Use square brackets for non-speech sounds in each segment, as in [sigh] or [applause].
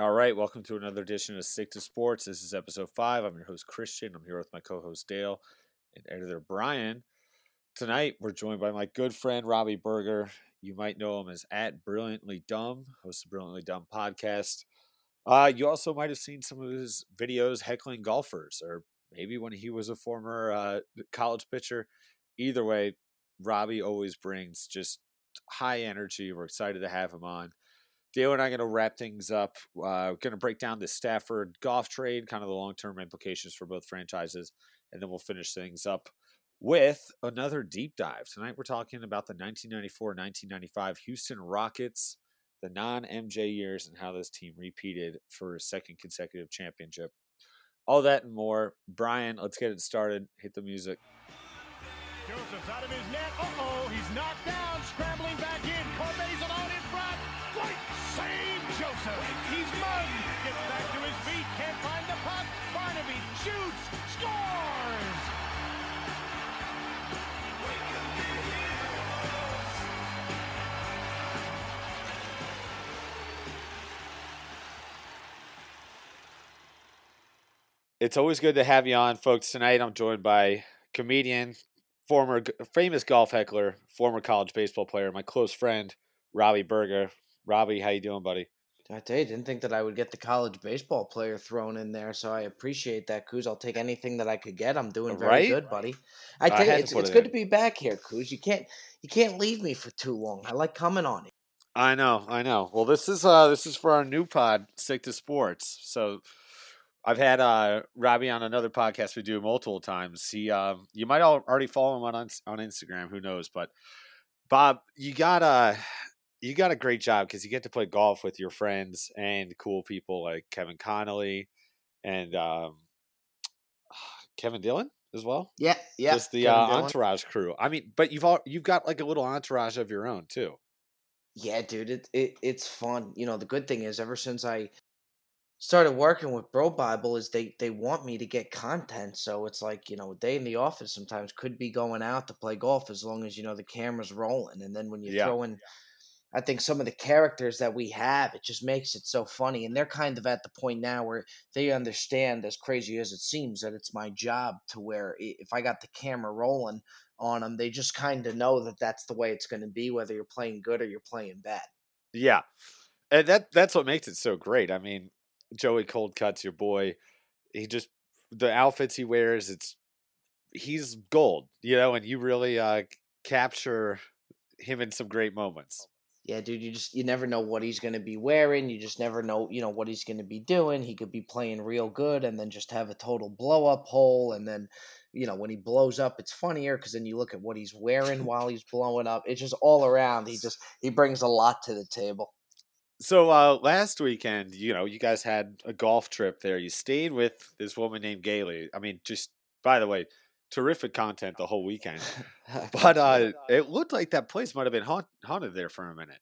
All right, welcome to another edition of Stick to Sports. This is episode five. I'm your host Christian. I'm here with my co-host Dale and editor Brian. Tonight we're joined by my good friend Robbie Berger. You might know him as at Brilliantly Dumb, host of Brilliantly Dumb podcast. Uh, you also might have seen some of his videos heckling golfers, or maybe when he was a former uh, college pitcher. Either way, Robbie always brings just high energy. We're excited to have him on. Dale and I are going to wrap things up. Uh, we're going to break down the Stafford Goff trade, kind of the long term implications for both franchises, and then we'll finish things up with another deep dive. Tonight we're talking about the 1994 1995 Houston Rockets, the non MJ years, and how this team repeated for a second consecutive championship. All that and more. Brian, let's get it started. Hit the music. Joseph's out of his net. Uh-oh, he's knocked down, scrambling back in. Corbett's It's always good to have you on, folks. Tonight I'm joined by comedian, former famous golf heckler, former college baseball player, my close friend Robbie Berger. Robbie, how you doing, buddy? I tell you, didn't think that I would get the college baseball player thrown in there, so I appreciate that, Kuz. I'll take anything that I could get. I'm doing very Right? good, buddy. I I you, to it's, it's it good in. to be back here, Kuz. You can't you can't leave me for too long. I like coming on it. I know, I know. Well, this is uh this is for our new pod, Stick to Sports. So I've had uh Robbie on another podcast we do multiple times. He um you might already follow him on on Instagram, who knows, but Bob, you got uh you got a great job because you get to play golf with your friends and cool people like Kevin Connolly and um [sighs] Kevin Dillon as well. Yeah, yeah. Just the uh, entourage crew. I mean, but you've all you've got like a little entourage of your own too. Yeah, dude, it, it it's fun. You know, the good thing is ever since I started working with Bro Bible is they they want me to get content. So it's like, you know, a day in the office sometimes could be going out to play golf as long as you know the camera's rolling. And then when you Yeah. throw in I think some of the characters that we have, it just makes it so funny. And they're kind of at the point now where they understand, as crazy as it seems, that it's my job to where if I got the camera rolling on them, they just kind of know that that's the way it's going to be, whether you're playing good or you're playing bad. Yeah, and that that's what makes it so great. I mean, Joey Cold Cuts your boy. He just the outfits he wears. It's he's gold, you know, and you really uh capture him in some great moments. Yeah, dude, you just you never know what he's gonna be wearing. You just never know, you know, what he's gonna be doing. He could be playing real good and then just have a total blow up hole. And then, you know, when he blows up, it's funnier because then you look at what he's wearing while he's blowing up. It's just all around. He just he brings a lot to the table. So uh last weekend, you know, you guys had a golf trip there. You stayed with this woman named Gailey. I mean, just by the way, terrific content the whole weekend. [laughs] But uh it looked like that place might have been haunt- haunted there for a minute.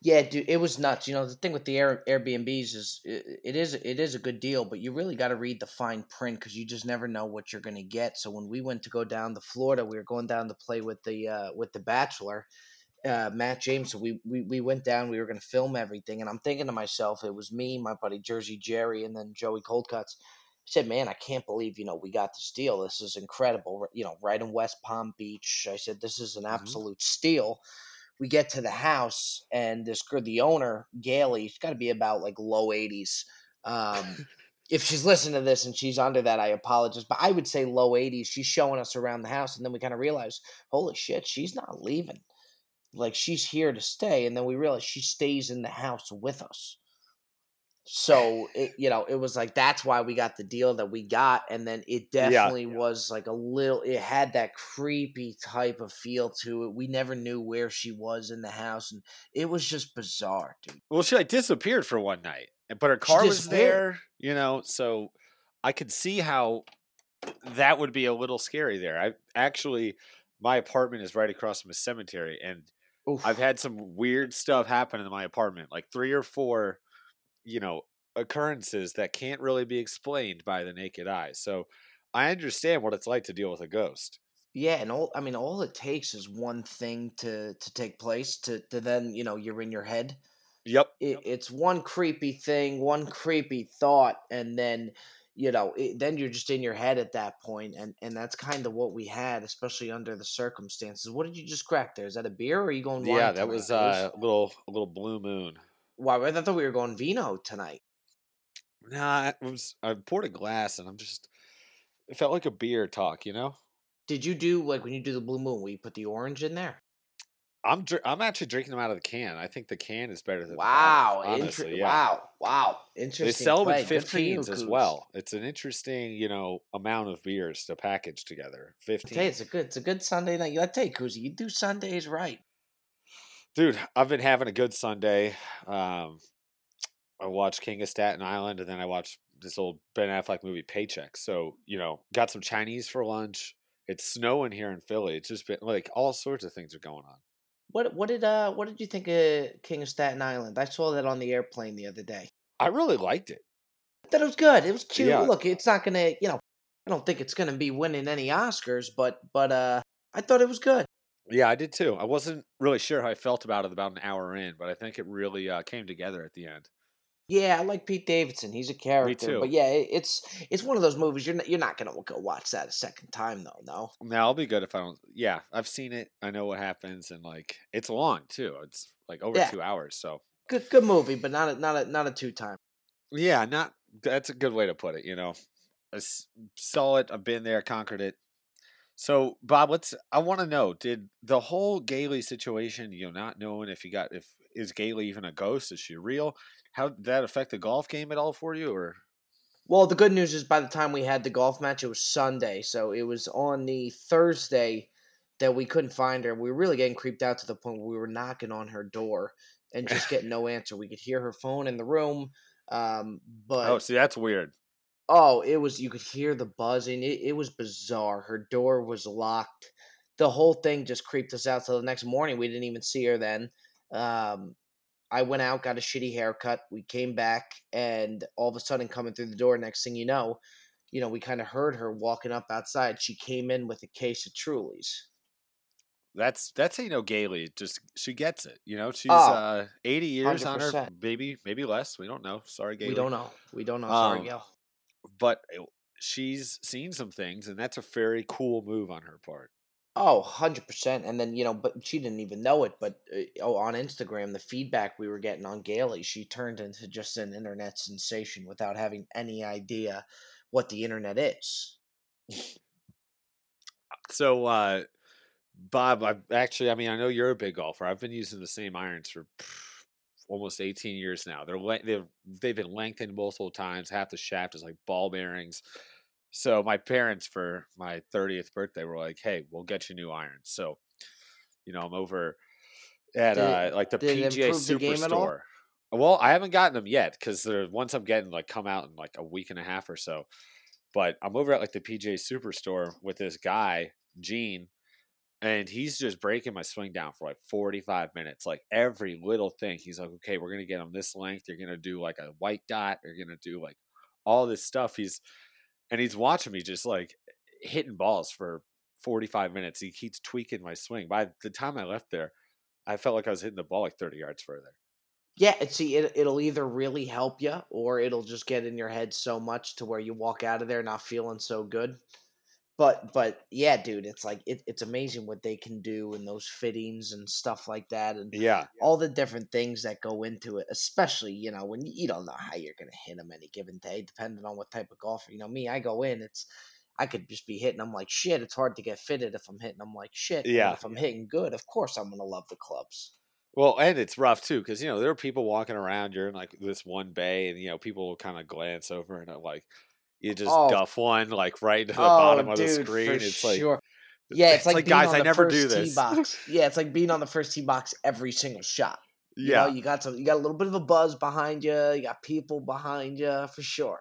Yeah, dude, it was nuts. You know, the thing with the Air, Airbnbs is i it is it is a good deal, but you really got to read the fine print because you just never know what you're going to get. So when we went to go down to Florida, we were going down to play with the uh, with the Bachelor, uh, Matt James. So we, we we went down. We were going to film everything, and I'm thinking to myself, it was me, my buddy Jersey Jerry, and then Joey Coldcuts. I said, "Man, I can't believe you know we got this deal. This is incredible. You know, right in West Palm Beach." I said, "This is an Mhm. absolute steal." we get to the house and this girl, the owner, Gailey, she's got to be about like low 80s. Um, [laughs] if she's listening to this and she's under that, I apologize. But I would say low 80s. She's showing us around the house. And then we kind of realize, holy shit, she's not leaving. Like she's here to stay. And then we realize she stays in the house with us. So [sighs] it, you know, it was like that's why we got the deal that we got, and then it Yeah. definitely was like a little. It had that creepy type of feel to it. We never knew where she was in the house, and it was just bizarre, dude. Well, she like disappeared for one night, eh, but her car was there, you know. So I could see how that would be a little scary there. I actually, my apartment is right across from a cemetery, and Oof. I've had some weird stuff happen in my apartment, like three or four, you know, occurrences that can't really be explained by the naked eye. So I understand what it's like to deal with a ghost. Yeah, and all I mean, all it takes is one thing to to take place to to then you know you're in your head. Yep. It, it's one creepy thing, one creepy thought, and then you know, it, then you're just in your head at that point, and and that's kind of what we had, especially under the circumstances. What did you just crack there? Is that a beer, or are you going? Wine Yeah, that tonight? was uh, a little a little blue moon. Wow, I thought we were going vino tonight. Nah, it was I poured a glass and I'm just it felt like a beer talk, you know? Did you do like when you do the blue moon, where you put the orange in there? I'm dr- I'm actually drinking them out of the can. I think the can is better than the Wow, bottle, inter- Yeah. wow, wow, interesting. They sell them play. in you, 15s as well. It's an interesting, you know, amount of beers to package together. I tell you, 15. it's a good, it's a good Sunday night. I tell you, Kuzi, you do Sundays right. Dude, I've been having a good Sunday. Um, I watched King of Staten Island and then I watched this old Ben Affleck movie Paycheck. So, you know, got some Chinese for lunch. It's snowing here in Philly. It's just been like all sorts of things are going on. What, what did, uh, what did you think of King of Staten Island? I saw that on the airplane the other day. I really liked it. I thought it was good. It was cute. Yeah. Look, it's not gonna, you know, I don't think it's gonna be winning any Oscars, but, but, uh, I thought it was good. Yeah, I did too. I wasn't really sure how I felt about it about an hour in, but I think it really uh, came together at the end. Yeah, I like Pete Davidson. He's a character, too. but yeah, it, it's it's one of those movies you're not, you're not gonna go watch that a second time though. No, Now I'll be good if I don't. Yeah, I've seen it. I know what happens, and like it's long too. It's like over Yeah. two hours. So good good movie, but not a not a not a two time. yeah, not that's a good way to put it. You know, I saw it. I've been there, conquered it. So Bob, let's. I want to know: Did the whole Gailey situation, you know, not knowing if you got if is Gailey even a ghost? Is she real? How did that affect the golf game at all for you? Or Well, the good news is by the time we had the golf match, it was Sunday, so it was on the Thursday that we couldn't find her. We were really getting creeped out to the point where we were knocking on her door and just [laughs] getting no answer. We could hear her phone in the room, um, but oh, see, that's weird. Oh, it was you could hear the buzzing. It, it was bizarre. Her door was locked. The whole thing just creeped us out. So the next morning we didn't even see her then. Um, I went out, got a shitty haircut. We came back and all of a sudden coming through the door, next thing you know, you know, we kind of heard her walking up outside. She came in with a case of Trulies. That's that's how you know Gailey just she gets it. You know, she's Oh, uh 80 years on her, 100%. maybe maybe less. We don't know. Sorry, Gailey. We don't know. We don't know. Sorry, Um, Gail. But uh, she's seen some things, and that's a very cool move on her part. Oh, 100%. And then, you know, but she didn't even know it. But uh, oh, on Instagram, the feedback we were getting on Gailey, she turned into just an internet sensation without having any idea what the internet is. So, uh, Bob, I've actually, I mean, I know you're a big golfer. I've been using the same irons for pff, almost 18 years now. They're they've they've been lengthened multiple times. Half the shaft is like ball bearings. So my parents for my 30th birthday were like, "Hey, we'll get you new irons." So, you know, I'm over at Did uh, like the PGA improve the game at all? Superstore. Well, I haven't gotten them yet because they're once I'm getting like come out in like a week and a half or so. But I'm over at like the PGA Superstore with this guy, Gene, and he's just breaking my swing down for like 45 minutes. Like every little thing, he's like, okay, we're gonna get them this length. You're gonna do like a white dot. You're gonna do like all this stuff. He's and he's watching me just like hitting balls for 45 minutes. He keeps tweaking my swing. By the time I left there, I felt like I was hitting the ball like 30 yards further. Yeah, see, it, it'll either really help you or it'll just get in your head so much to where you walk out of there not feeling so good. But but yeah, dude, it's like it, it's amazing what they can do in those fittings and stuff like that, and Yeah. all the different things that go into it. Especially you know when you, you don't know how you're gonna hit them any given day, depending on what type of golfer. You know me, I go in, it's I could just be hitting them like shit. It's hard to get fitted if I'm hitting them like shit. and Yeah. if I'm hitting good, of course I'm gonna love the clubs. Well, and it's rough too because you know there are people walking around. You're in like this one bay, and you know people will kind of glance over and uh, like you just Oh. duff one like right to the bottom of the screen. It's like sure. Yeah, it's, like, being guys, I never do this. box. [laughs] Yeah, it's like being on the first tee box every single shot. You yeah, know, you got some, you got a little bit of a buzz behind you. You got people behind you for sure.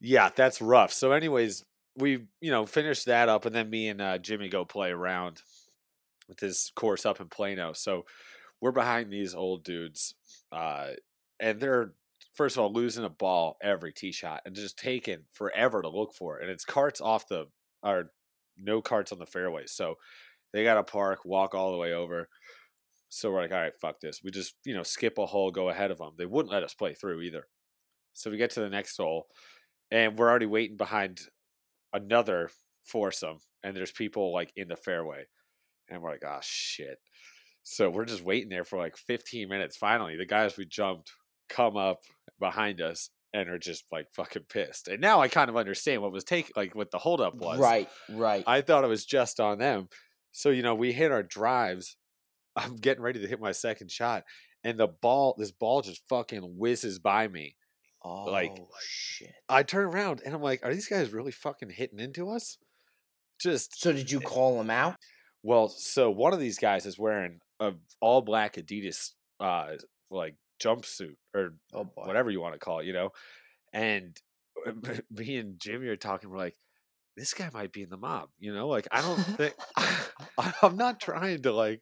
yeah, that's rough. So, anyways, we you know finished that up, and then me and uh, Jimmy go play around with this course up in Plano. So we're behind these old dudes, uh, and they're first of all losing a ball every tee shot and just taking forever to look for it. And it's carts off the or no carts on the fairway, so they got to park, walk all the way over. So we're like, all right, fuck this. We just, you know, skip a hole, go ahead of them. They wouldn't let us play through either. So we get to the next hole, and we're already waiting behind another foursome, and there's people like in the fairway. And we're like, oh shit. So we're just waiting there for like 15 minutes. Finally, the guys we jumped come up behind us and are just like fucking pissed. And now I kind of understand what was taking, like what the holdup was. Right, right. I thought it was just on them. So, you know, we hit our drives. [laughs] I'm getting ready to hit my second shot, and the ball, this ball just fucking whizzes by me. oh like- shit. I turn around and I'm like, are these guys really fucking hitting into us? Just So did you call them out? Well, so one of these guys is wearing a all black Adidas uh like jumpsuit or Oh whatever you want to call it, you know. And [laughs] me and Jimmy are talking. We're like, this guy might be in the mob, you know. Like, I don't think [laughs] [laughs] I'm not trying to like.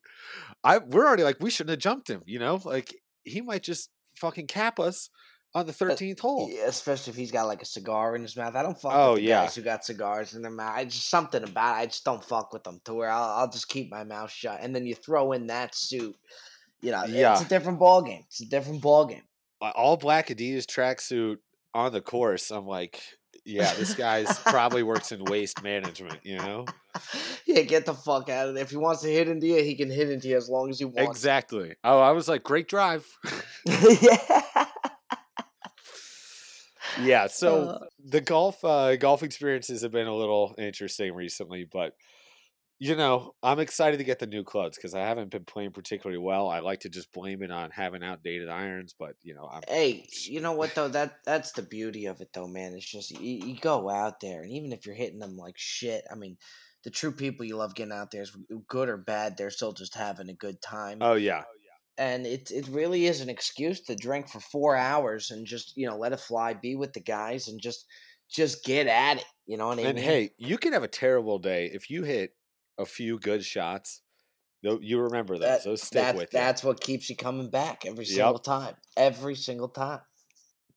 I we're already like we shouldn't have jumped him, you know. Like he might just fucking cap us on the uh, 13th hole. Yeah, especially if he's got like a cigar in his mouth. I don't fuck Oh, with the yeah. guys who got cigars in their mouth. I just something about it. I just don't fuck with them to where I'll, I'll just keep my mouth shut. And then you throw in that suit, you know, Yeah. it's a different ball game. It's a different ball game. All black Adidas tracksuit on the course. I'm like, yeah, this guy's probably [laughs] works in waste management, you know. yeah, get the fuck out of there. If he wants to hit into you, he can hit into you as long as he wants. Exactly. Oh, I was like, great drive. [laughs] yeah. yeah. So Uh. the golf uh, golf experiences have been a little interesting recently, but you know, I'm excited to get the new clubs because I haven't been playing particularly well. I like to just blame it on having outdated irons, but you know, I'm Hey, you know what though? That that's the beauty of it though, man. It's just you, you go out there, and even if you're hitting them like shit, I mean, the true people you love getting out there is good or bad. They're still just having a good time, oh, oh yeah, and it it really is an excuse to drink for four hours and just you know let it fly, be with the guys, and just just get at it. You know what I and mean? hey, you can have a terrible day if you hit a few good shots. tho- You remember those; That- those stick that's with you. that's what keeps you coming back every Yep. single time, every single time.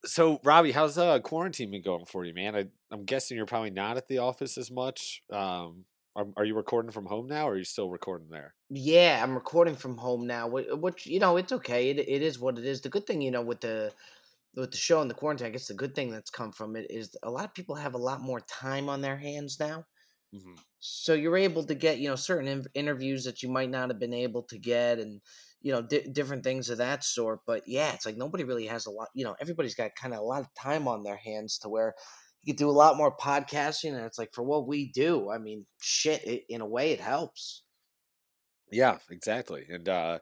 So, Robbie, how's uh, quarantine been going for you, man? I, I'm guessing you're probably not at the office as much. Um, are, are you recording from home now, or are you still recording there? Yeah, I'm recording from home now, which, which you know it's okay. It it is what it is. The good thing, you know, with the with the show and the quarantine, I guess the good thing that's come from it is a lot of people have a lot more time on their hands now. hmm So you're able to get you know certain in- interviews that you might not have been able to get, and you know di- different things of that sort. But yeah, it's like nobody really has a lot. You know, everybody's got kind of a lot of time on their hands to where you could do a lot more podcasting, and it's like for what we do, I mean, shit. It, in a way, it helps. Yeah, exactly. And uh,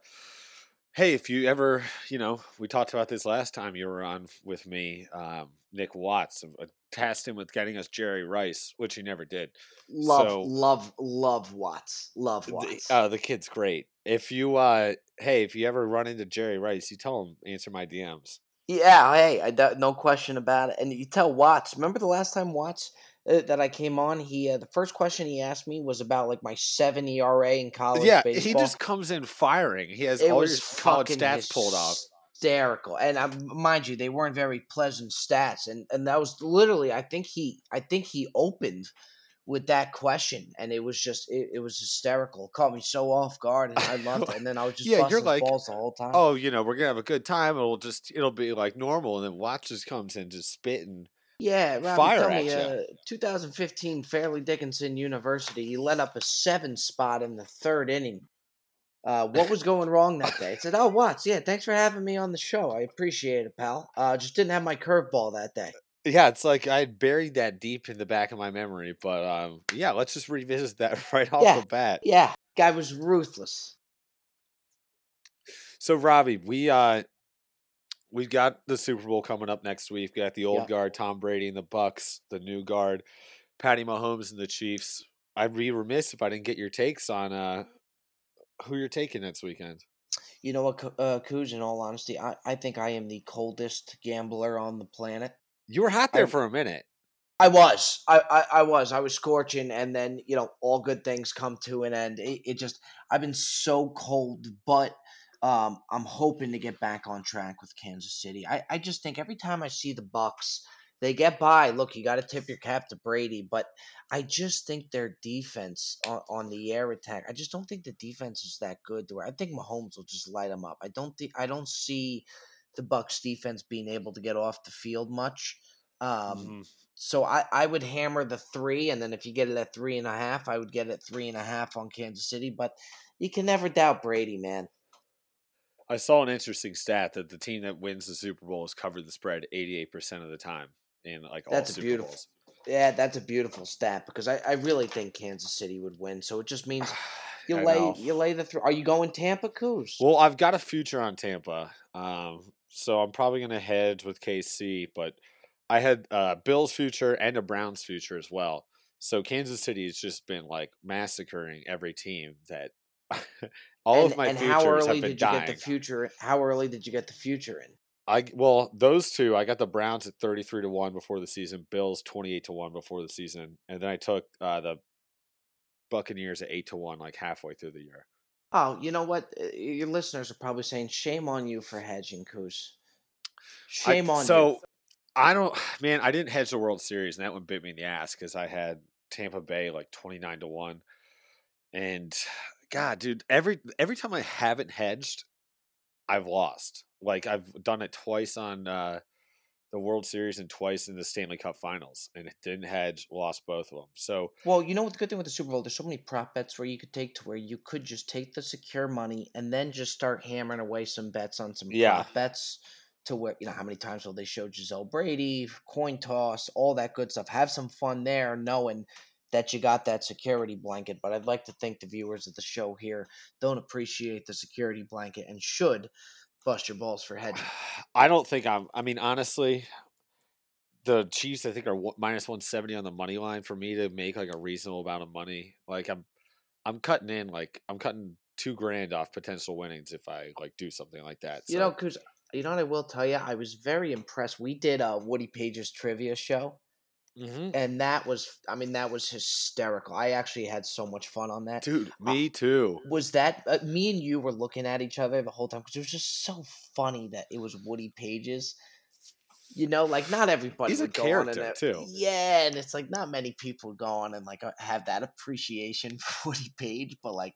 hey, if you ever, you know, we talked about this last time you were on with me, um, Nick Watts. I tasked him with getting us Jerry Rice, which he never did. Love, So- love, love Watts. Love The, Watts. uh, the kid's great. If you, uh, hey, if you ever run into Jerry Rice, you tell him answer my DMs. yeah, hey, I, no question about it. And you tell Watts. Remember the last time Watts uh, that I came on? He uh, the first question he asked me was about like my seven ERA in college yeah, baseball. he just comes in firing. He has it all your college stats pulled off. Hysterical, and I, mind you, they weren't very pleasant stats, and and that was literally, I think he, I think he opened with that question, and it was just, it, it was hysterical. It caught me so off guard, and I loved it. And then I was [laughs] just Yeah, busting you're like, balls the whole time. Oh, you know, we're gonna have a good time. It'll just it'll be like normal, and then Watts just comes in just spitting. Yeah, Robbie, fire tell at me, uh, 2015 Fairleigh Dickinson University, He let up a seven spot in the third inning. Uh, what was going wrong that day? I said, "Oh, Watts, yeah, thanks for having me on the show. I appreciate it, pal. Uh, just didn't have my curveball that day." Yeah, it's like I had buried that deep in the back of my memory, but um, yeah, let's just revisit that [laughs] right off Yeah. the bat. Yeah, guy was ruthless. So, Robbie, we uh, we've got the Super Bowl coming up next week. We got the old Yeah. guard, Tom Brady and the Bucs, the new guard, Patty Mahomes and the Chiefs. I'd be remiss if I didn't get your takes on uh, who you're taking next weekend. You know what, uh, Coos? In all honesty, I, I think I am the coldest gambler on the planet. You were hot there I'm- for a minute. I was. I, I, I was. I was scorching, and then you know, all good things come to an end. It, it just, I've been so cold, but um, I'm hoping to get back on track with Kansas City. I, I just think every time I see the Bucs, They get by. Look, you got to tip your cap to Brady, but I just think their defense on, on the air attack. I just don't think the defense is that good. To where I think Mahomes will just light them up. I don't think I don't see the Bucs defense being able to get off the field much. Um, Mhm. so I, I would hammer the three, and then if you get it at three and a half, I would get it three and a half on Kansas City. But you can never doubt Brady, man. I saw an interesting stat that the team that wins the Super Bowl has covered the spread 88% of the time in like all That's Super beautiful. Bowls. Yeah, that's a beautiful stat because I, I really think Kansas City would win. So it just means [sighs] you lay know. you lay the three. Are you going Tampa Coos? Well, I've got a future on Tampa, um, so I'm probably going to hedge with KC. But I had uh, Bills future and a Browns future as well. So Kansas City has just been like massacring every team that. [laughs] all and, of my and futures how early have been did you dying. get the future? How early did you get the future in? I well, those two, I got the Browns at 33 to 1 before the season, Bills 28 to 1 before the season, and then I took uh, the Buccaneers at 8 to 1 like halfway through the year. Oh, you know what? Uh, Your listeners are probably saying, "Shame on you for hedging, Coos." I- Shame on so you. I don't [sighs] man, I didn't hedge the World Series and that one bit me in the ass cuz I had Tampa Bay like 29 to 1. And [sighs] god, dude, every every time I haven't hedged, I've lost. Like I've done it twice on uh the World Series and twice in the Stanley Cup Finals, and it didn't hedge, lost both of them. So Well, you know what the good thing with the Super Bowl? There's so many prop bets where you could take to where you could just take the secure money and then just start hammering away some bets on some Yeah. prop bets to where you know how many times will they show Gisele Brady, coin toss, all that good stuff. Have some fun there, knowing that you got that security blanket. But I'd like to think the viewers of the show here don't appreciate the security blanket and should bust your balls for hedging. [sighs] I don't think I'm. I mean, honestly, the Chiefs I think are minus one seventy on the money line for me to make like a reasonable amount of money. Like I'm, I'm cutting in like I'm cutting two grand off potential winnings if I like do something like that. You So, know, because you know what I will tell you, I was very impressed. We did a Woody Paige's trivia show. Mhm. and that was i mean that was hysterical i actually had so much fun on that dude, me too. was that uh, me and you were looking at each other the whole time because it was just so funny that it was woody paige's you know like not everybody He's a would go on and character, uh, too. yeah and it's like not many people go on and like uh, have that appreciation [laughs] for woody paige but like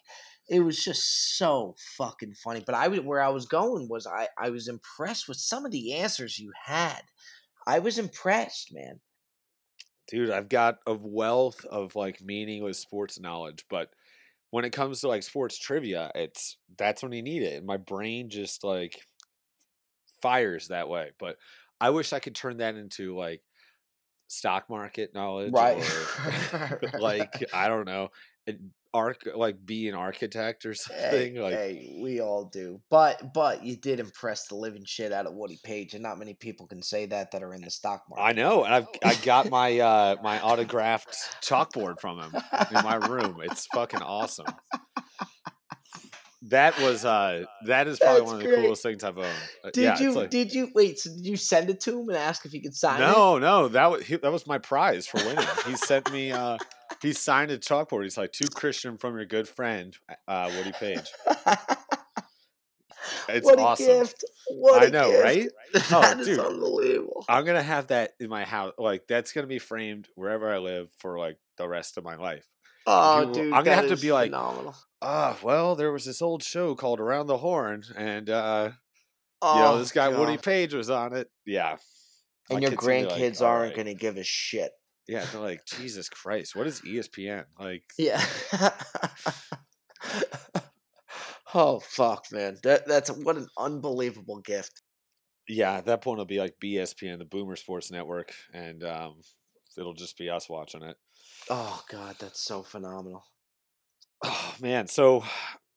it was just so fucking funny but i where i was going was i i was impressed with some of the answers you had i was impressed man dude i've got a wealth of like meaningless sports knowledge but when it comes to like sports trivia it's that's when you need it and my brain just like fires that way but i wish i could turn that into like stock market knowledge Right. or [laughs] [laughs] like i don't know an arch like be an architect or [laughs] Hey, something like hey, we all do. But but you did impress the living shit out of Woody Paige, and not many people can say that that are in the stock market. i know and i've i got my [laughs] uh my autographed chalkboard from him in my room. It's fucking awesome. That was uh that is probably That's one of the great. coolest things I've owned. Uh, Did yeah, you like- did you wait? So did you send it to him and ask if he could sign it? no, no, that was he, that was my prize for winning. he sent me uh he signed a chalkboard. He's like, "To Christian from your good friend, uh Woody Paige." it? [laughs] It's what awesome. a gift! What I know, gift. right? [laughs] That Oh, is unbelievable. I'm gonna have that in my house. Like that's gonna be framed wherever I live for like the rest of my life. Oh, you- dude, I'm gonna have to be like, phenomenal. Ah, well, there was this old show called Around the Horn, and uh Oh, you know, this guy Woody Paige was on it. Yeah. and My your kids like, grandkids aren't right." going to give a shit. Yeah, they're like, Jesus Christ, what is ESPN? Like, Yeah. [laughs] oh fuck, man! That that's what an unbelievable gift. yeah, at that point it'll be like BSPN, the Boomer Sports Network, and um, it'll just be us watching it. Oh god, that's so phenomenal. Oh man, so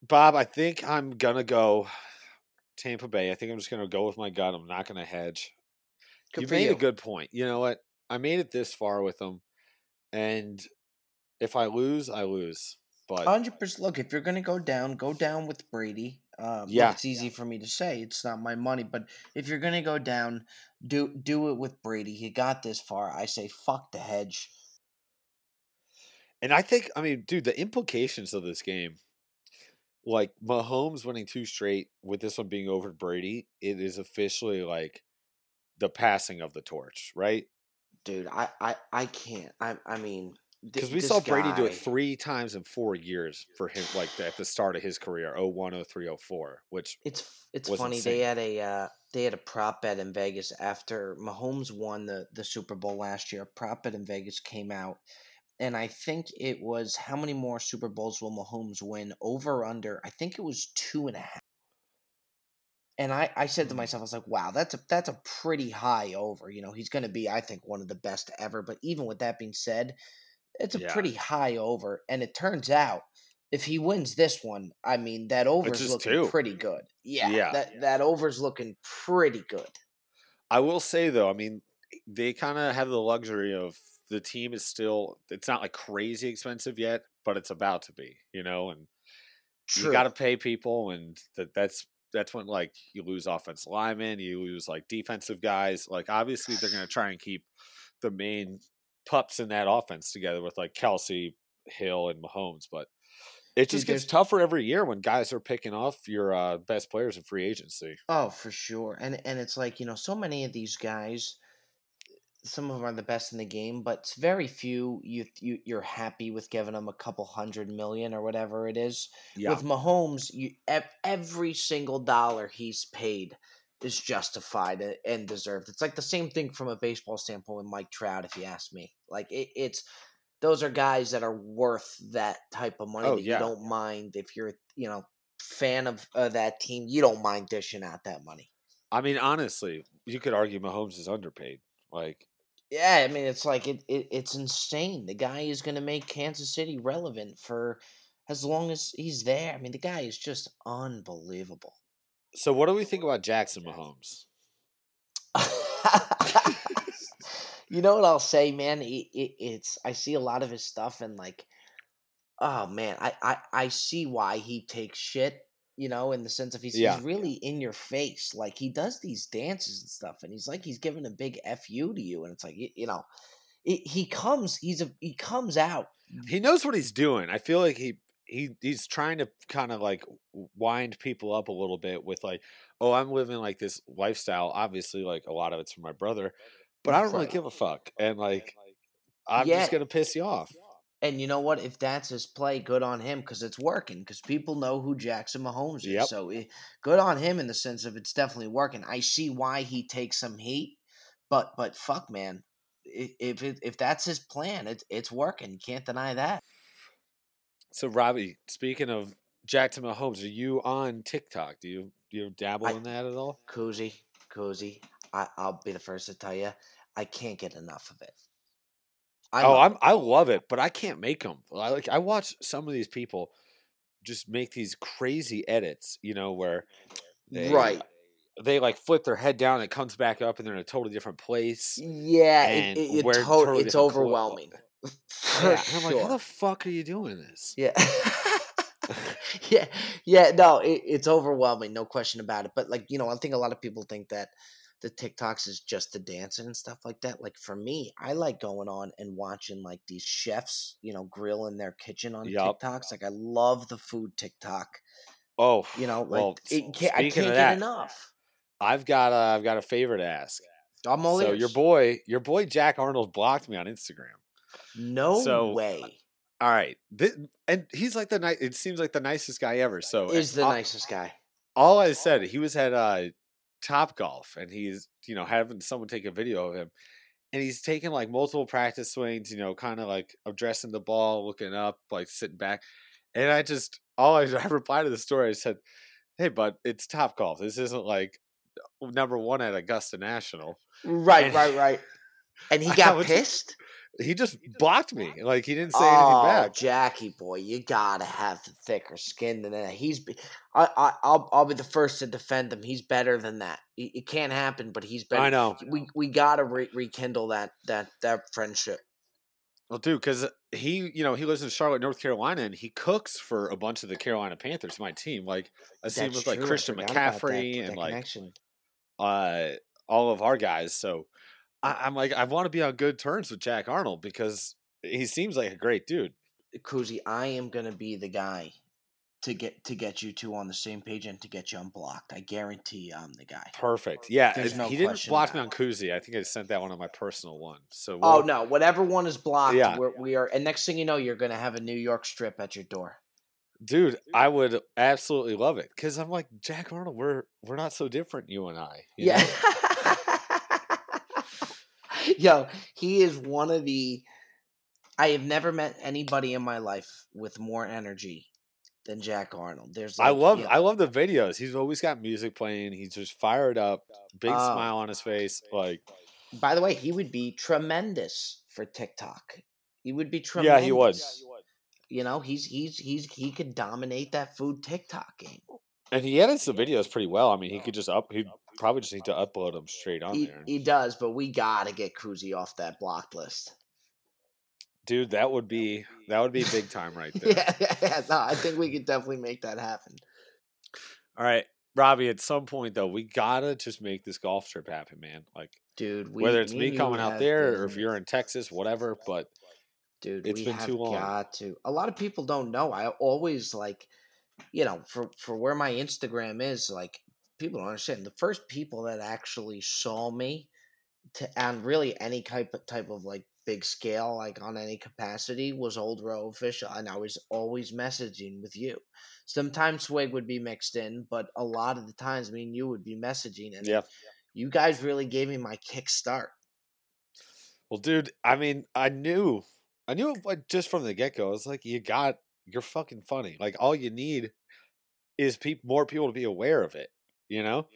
Bob, I think I'm gonna go Tampa Bay. I think I'm just gonna go with my gut. I'm not gonna hedge. Good you made you. a good point. You know what? I made it this far with them, and if I lose, I lose. But Hundred percent. Look, if you're gonna go down, go down with Brady. Um, Yeah. it's easy for me to say. It's not my money, but if you're gonna go down, do do it with Brady. He got this far. I say, fuck the hedge. And I think, I mean, dude, the implications of this game, like Mahomes winning two straight with this one being over Brady, it is officially like the passing of the torch, right? Dude. I I I can't. I I mean, th- Because we saw Brady do it three times in four years for him, like at the start of his career, 01, 03, 04, which It's it's funny they had a uh, they had a prop bet in Vegas after Mahomes won the the Super Bowl last year. A prop bet in Vegas came out, and I think it was how many more Super Bowls will Mahomes win? Over under? I think it was two and a half. And I, I said to myself, I was like, wow, that's a that's a pretty high over. You know, he's going to be, I think, one of the best ever. But even with that being said, it's a Yeah. pretty high over. And it turns out, if he wins this one, I mean, that over is is looking two. pretty good. Yeah, Yeah. that that over's looking pretty good. I will say though, I mean, they kind of have the luxury of the team is still it's not like crazy expensive yet, but it's about to be, you know, and you got to pay people, and that that's that's when like you lose offensive linemen, you lose like defensive guys. Like obviously they're going [sighs] to try and keep the main pups in that offense together with like Kelce, Hill, and Mahomes, but. It just Dude, gets tougher every year when guys are picking off your uh, best players in free agency. Oh, for sure. And and it's like, you know, so many of these guys some of them are the best in the game, but it's very few you, you you're happy with giving them a couple hundred million or whatever it is. Yeah, With Mahomes, you every single dollar he's paid is justified and deserved. It's like the same thing from a baseball standpoint with Mike Trout, if you ask me. Like it, it's those are guys that are worth that type of money Oh, that yeah. you don't mind if you're you know fan of uh, that team. You don't mind dishing out that money. I mean, honestly, you could argue Mahomes is underpaid. Like, Yeah, I mean it's like it, it it's insane. The guy is going to make Kansas City relevant for as long as he's there. I mean the guy is just unbelievable. so what do we think about Jackson Mahomes? [laughs] you know what I'll say, man? It, it, it's I see a lot of his stuff and like, oh man, I, I I see why he takes shit. You know, in the sense of he's, Yeah. he's really in your face. Like he does these dances and stuff, and he's like he's giving a big fu to you, and it's like you, you know, it, he comes he's a he comes out. He knows what he's doing. I feel like he he he's trying to kind of like wind people up a little bit with like, oh, I'm living like this lifestyle. Obviously, like a lot of it's from my brother, but I don't really give a fuck. And like, I'm Yeah. just gonna piss you off. And you know what? If that's his play, good on him because it's working. Because people know who Jackson Mahomes is. Yep. So eh, good on him in the sense of it's definitely working. I see why he takes some heat, but but fuck, man, i- if if that's his plan, it, it's working. You can't deny that. So, Robbie, speaking of Jackson Mahomes, are you on TikTok? Do you do you dabble I- in that at all? Cozy, cozy. I, I'll be the first to tell you, I can't get enough of it. I'm oh, I'm I love it, but I can't make them. I like I watch some of these people just make these crazy edits, you know, where they, right. they like flip their head down, and it comes back up, and they're in a totally different place. Yeah, it, it, it to- totally it's overwhelming. Yeah, I'm like, how the fuck are you doing this? Yeah. [laughs] yeah. [laughs] Yeah. No, it, it's overwhelming. No question about it. But, like, you know, I think a lot of people think that the TikToks is just the dancing and stuff like that. Like, for me, I like going on and watching, like, these chefs, you know, grill in their kitchen on Yup. TikToks. Like, I love the food TikTok. Oh, You know, like, well, it can't, I can't of get enough. I've got a, I've got a favor to ask. I'm all so ears. your boy, your boy Jack Arnold blocked me on Instagram. No so, way All right, Thi- and he's like the nice. It seems like the nicest guy ever. So is the all, nicest guy. all I said, he was at uh, Top Golf, and he's you know having someone take a video of him, and he's taking like multiple practice swings. You know, kind of like addressing the ball, looking up, like sitting back, and I just all I, [laughs] I replied to the story. I said, "Hey, bud, it's Top Golf. This isn't like number one at Augusta National." Right, And- right, right. And [laughs] he got was- pissed? He just blocked me. Like he didn't say oh, anything back. Jackie boy, you gotta have the thicker skin than that. He's, be- I, I, I'll, I'll be the first to defend him. He's better than that. It, it can't happen, but he's better. I know. We, we gotta re- rekindle that, that, that friendship. Well, dude, because he, you know, he lives in Charlotte, North Carolina, and he cooks for a bunch of the Carolina Panthers, my team. Like I see him with like Christian that- McCaffrey that and like connection. uh, all of our guys. So I, I'm like, I want to be on good terms with Jack Arnold because he seems like a great dude. Uh, Kuzi, I am gonna be the guy to get to get you two on the same page and to get you unblocked. I guarantee I'm the guy. Perfect. Yeah, no he didn't block me on Kuzi. I think I sent that one on my personal one. So Oh we'll- no! Whatever one is blocked, Yeah. we're, we are. And next thing you know, you're gonna have a New York strip at your door. dude, I would absolutely love it because I'm like Jack Arnold. We're we're not so different, you and I. you Yeah. [laughs] Yo, he is one of the. I have never met anybody in my life with more energy than Jack Arnold. There's, I love you know- I love the videos. He's always got music playing. He's just fired up, big Oh. smile on his face. Like By the way, he would be tremendous for TikTok. He would be tremendous. yeah, he was. You know, he's he's he's he could dominate that food TikTok game. And he edits the videos pretty well. I mean, he could just up. He probably just need to upload them straight on He, there. he does, but we gotta get Cruzy off that block list. Dude, that would be that would be big time [laughs] right there. Yeah, yeah, yeah. No, I think we could definitely make that happen. All right, Robbie. At some point though, we gotta just make this golf trip happen, man. Like Dude, we, whether it's me coming out there or if you're in Texas, whatever. But dude, it's we been have too long. got to. A lot of people don't know. I always like, you know, for for where my Instagram is, like people don't understand. The first people that actually saw me to on really any type of type of like big scale, like on any capacity, was Old Row official, and I was always messaging with you. Sometimes Swig would be mixed in, but a lot of the times, me and you would be messaging, and yeah. you guys really gave me my kick start. Well, dude, I mean, I knew, I knew like just from the get go. It's like you got, you're fucking funny. Like all you need is peop more people to be aware of it. You know?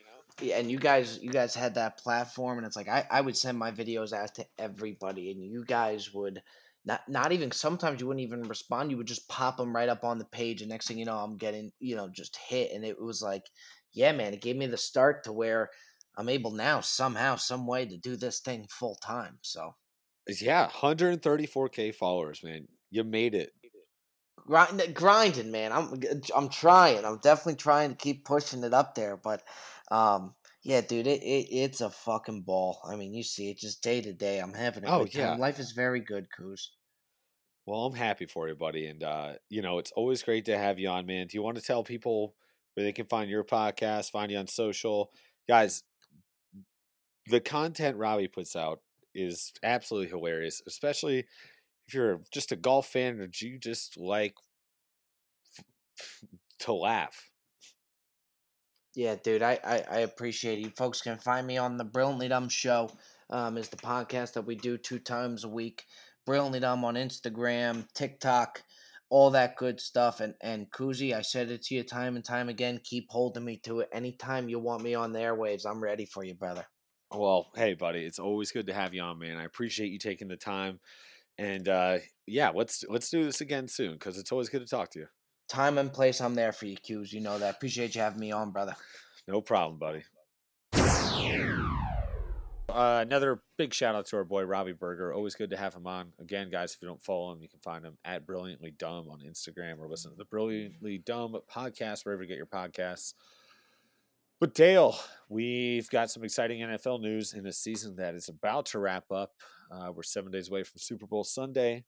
Yeah, and you guys you guys had that platform and it's like I, I would send my videos out to everybody and you guys would not not even sometimes you wouldn't even respond you would just pop them right up on the page and next thing you know I'm getting you know just hit and it was like yeah man it gave me the start to where I'm able now somehow some way to do this thing full time so Yeah, 134k followers, man. You made it. Grind, grinding man I'm I'm trying I'm definitely trying to keep pushing it up there but um yeah dude it, it it's a fucking ball I mean you see it just day to day I'm having a Oh, good time yeah. life is very good Coos Well, I'm happy for you, buddy. And uh, you know, it's always great to have you on, man. Do you want to tell people where they can find your podcast, find you on social? Guys, the content Robbie puts out is absolutely hilarious, especially if you're just a golf fan or you just like to laugh. Yeah, dude, I, I, I appreciate it. You folks can find me on the Brilliantly Dumb Show. Um, is the podcast that we do two times a week. Brilliantly Dumb on Instagram, TikTok, all that good stuff. And and Kuzi, I said it to you time and time again. Keep holding me to it. Anytime you want me on the airwaves, I'm ready for you, brother. Well, hey, buddy, it's always good to have you on, man. I appreciate you taking the time. And uh, yeah, let's let's do this again soon because it's always good to talk to you. Time and place, I'm there for you, Qs. You know that. Appreciate you having me on, brother. No problem, buddy. Uh, another big shout out to our boy Robbie Berger. Always good to have him on. Again, guys, if you don't follow him, you can find him at Brilliantly Dumb on Instagram or listen to the Brilliantly Dumb podcast wherever you get your podcasts. But Dale, we've got some exciting NFL news in a season that is about to wrap up. Uh, we're seven days away from Super Bowl Sunday,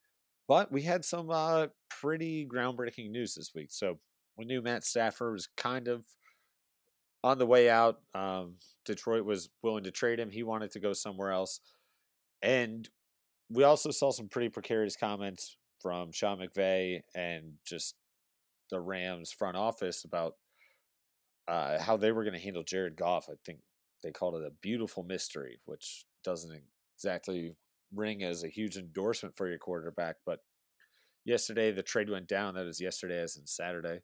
but we had some uh, pretty groundbreaking news this week. So we knew Matt Stafford was kind of on the way out. Um, Detroit was willing to trade him. He wanted to go somewhere else. And we also saw some pretty precarious comments from Sean McVay and just the Rams front office about uh, how they were going to handle Jared Goff. I think they called it a beautiful mystery, which doesn't exactly ring as a huge endorsement for your quarterback. But yesterday, the trade went down. That was yesterday, as in Saturday,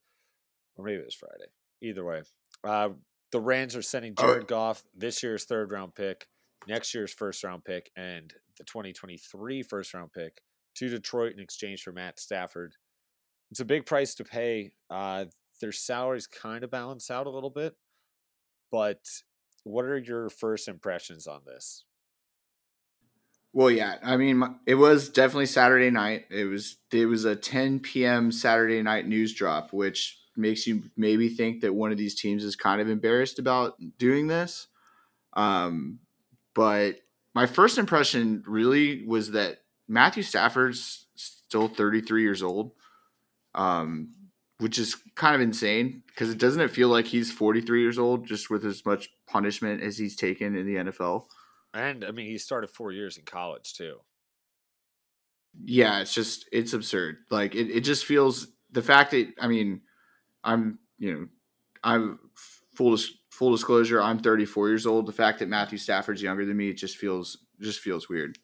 or maybe it was Friday. Either way, uh, the Rams are sending Jared Goff this year's third round pick, next year's first round pick, and the 2023 first round pick to Detroit in exchange for Matt Stafford. It's a big price to pay. Uh, their salaries kind of balance out a little bit, but what are your first impressions on this? Well, yeah. I mean, it was definitely Saturday night. It was it was a 10 p.m. Saturday night news drop, which makes you maybe think that one of these teams is kind of embarrassed about doing this. Um, but my first impression really was that Matthew Stafford's still 33 years old. Um, which is kind of insane because it doesn't it feel like he's 43 years old just with as much punishment as he's taken in the NFL. And I mean, he started four years in college too. Yeah, it's just it's absurd. Like it, it just feels the fact that I mean, I'm you know, I'm full full disclosure, I'm 34 years old. The fact that Matthew Stafford's younger than me, it just feels just feels weird.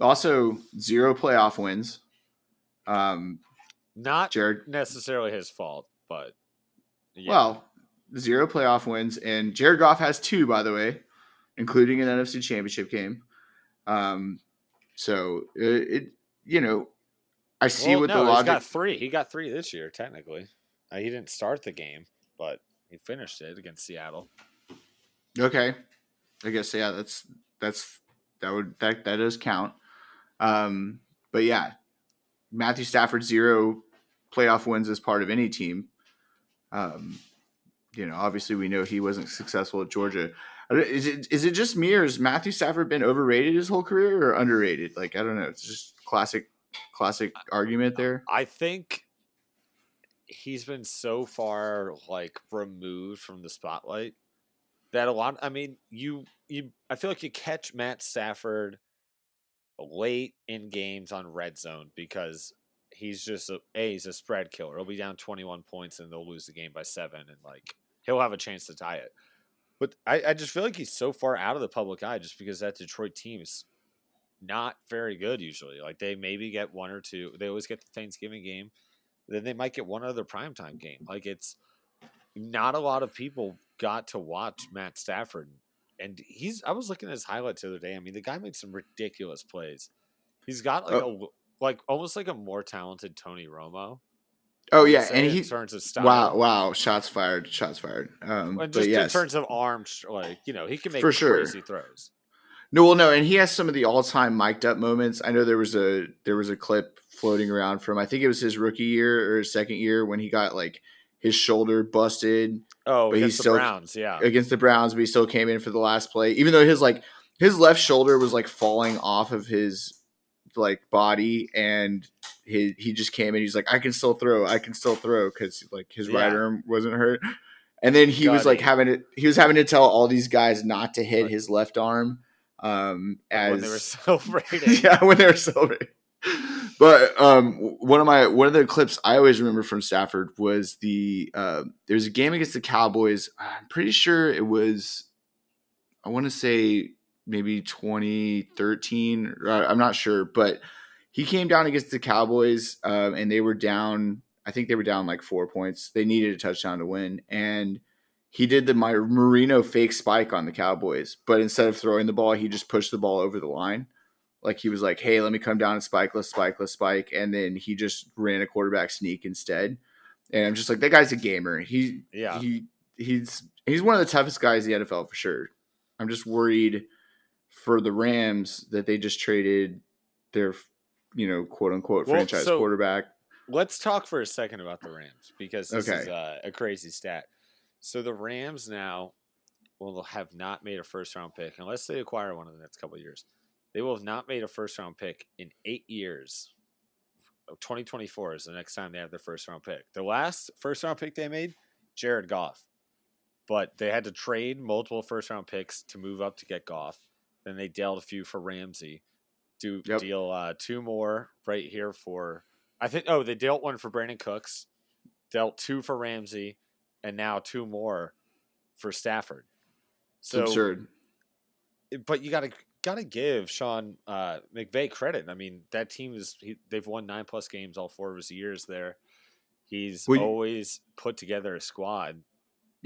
Also, zero playoff wins. Um, Not Jared, necessarily his fault, but yeah. well, zero playoff wins, and Jared Goff has two, by the way, including an NFC Championship game. Um, so it, it you know, I see Well, what no, the logic. got three. He got three this year, technically. Uh, he didn't start the game, but he finished it against Seattle. Okay, I guess yeah, that's that's that would that that does count. Um, but yeah, Matthew Stafford zero playoff wins as part of any team. Um, you know, obviously we know he wasn't successful at Georgia. Is it is it just me or has Matthew Stafford been overrated his whole career or underrated? Like I don't know. It's just classic classic argument there. I think he's been so far like removed from the spotlight that a lot. I mean, you you. I feel like you catch Matt Stafford late in games on red zone because he's just a, a he's a spread killer. He'll be down twenty one points and they'll lose the game by seven, and like he'll have a chance to tie it. But I, I just feel like he's so far out of the public eye just because that Detroit team is not very good usually. Like they maybe get one or two. They always get the Thanksgiving game. Then they might get one other primetime game. Like it's not a lot of people got to watch Matt Stafford. And he's I was looking at his highlights the other day. I mean, the guy made some ridiculous plays. He's got like oh. a like almost like a more talented Tony Romo. Oh yeah, and in he terms of style. wow wow shots fired shots fired. Um, And but just yes. in terms of arms, like you know, he can make For sure. crazy throws. No, well, no, and he has some of the all-time mic'd up moments. I know there was a there was a clip floating around from I think it was his rookie year or his second year when he got like his shoulder busted Oh, But he's against the still- Browns, yeah. against the Browns, but he still came in for the last play, even though his like his left shoulder was like falling off of his like body, and he he just came in. He's like, I can still throw, I can still throw because like his right arm wasn't hurt. And then he was like having to he was having to tell all these guys not to hit his left arm. Um, as when they were [laughs] celebrating. [laughs] yeah, when they were celebrating. But um, one of my one of the clips I always remember from Stafford was the uh, there was a game against the Cowboys. I'm pretty sure it was. I want to say maybe 2013. I- I'm not sure, but he came down against the Cowboys, um, and they were down. I think they were down like four points. They needed a touchdown to win, and he did the my Marino fake spike on the Cowboys, but instead of throwing the ball, he just pushed the ball over the line. Like he was like, "Hey, let me come down and spike, let's spike, let's spike," and then he just ran a quarterback sneak instead. And I'm just like, that guy's a gamer. He Yeah. he he's he's one of the toughest guys in the NFL for sure. I'm just worried for the Rams that they just traded their you know quote unquote Well, franchise so- quarterback. Let's talk for a second about the Rams because this is Okay. uh, a crazy stat. So the Rams now will have not made a first round pick unless they acquire one in the next couple of years. They will have not made a first round pick in eight years. 2024 is the next time they have their first round pick. The last first round pick they made, Jared Goff. But they had to trade multiple first round picks to move up to get Goff. Then they dealt a few for Ramsey. Do Yep. deal uh, two more right here for I think oh they dealt one for Brandin Cooks, dealt two for Ramsey, and now two more for Stafford. So It's absurd. but you gotta gotta give Sean uh, McVay credit. I mean, that team is he, they've won nine plus games all four of his years there. He's Well, always put together a squad.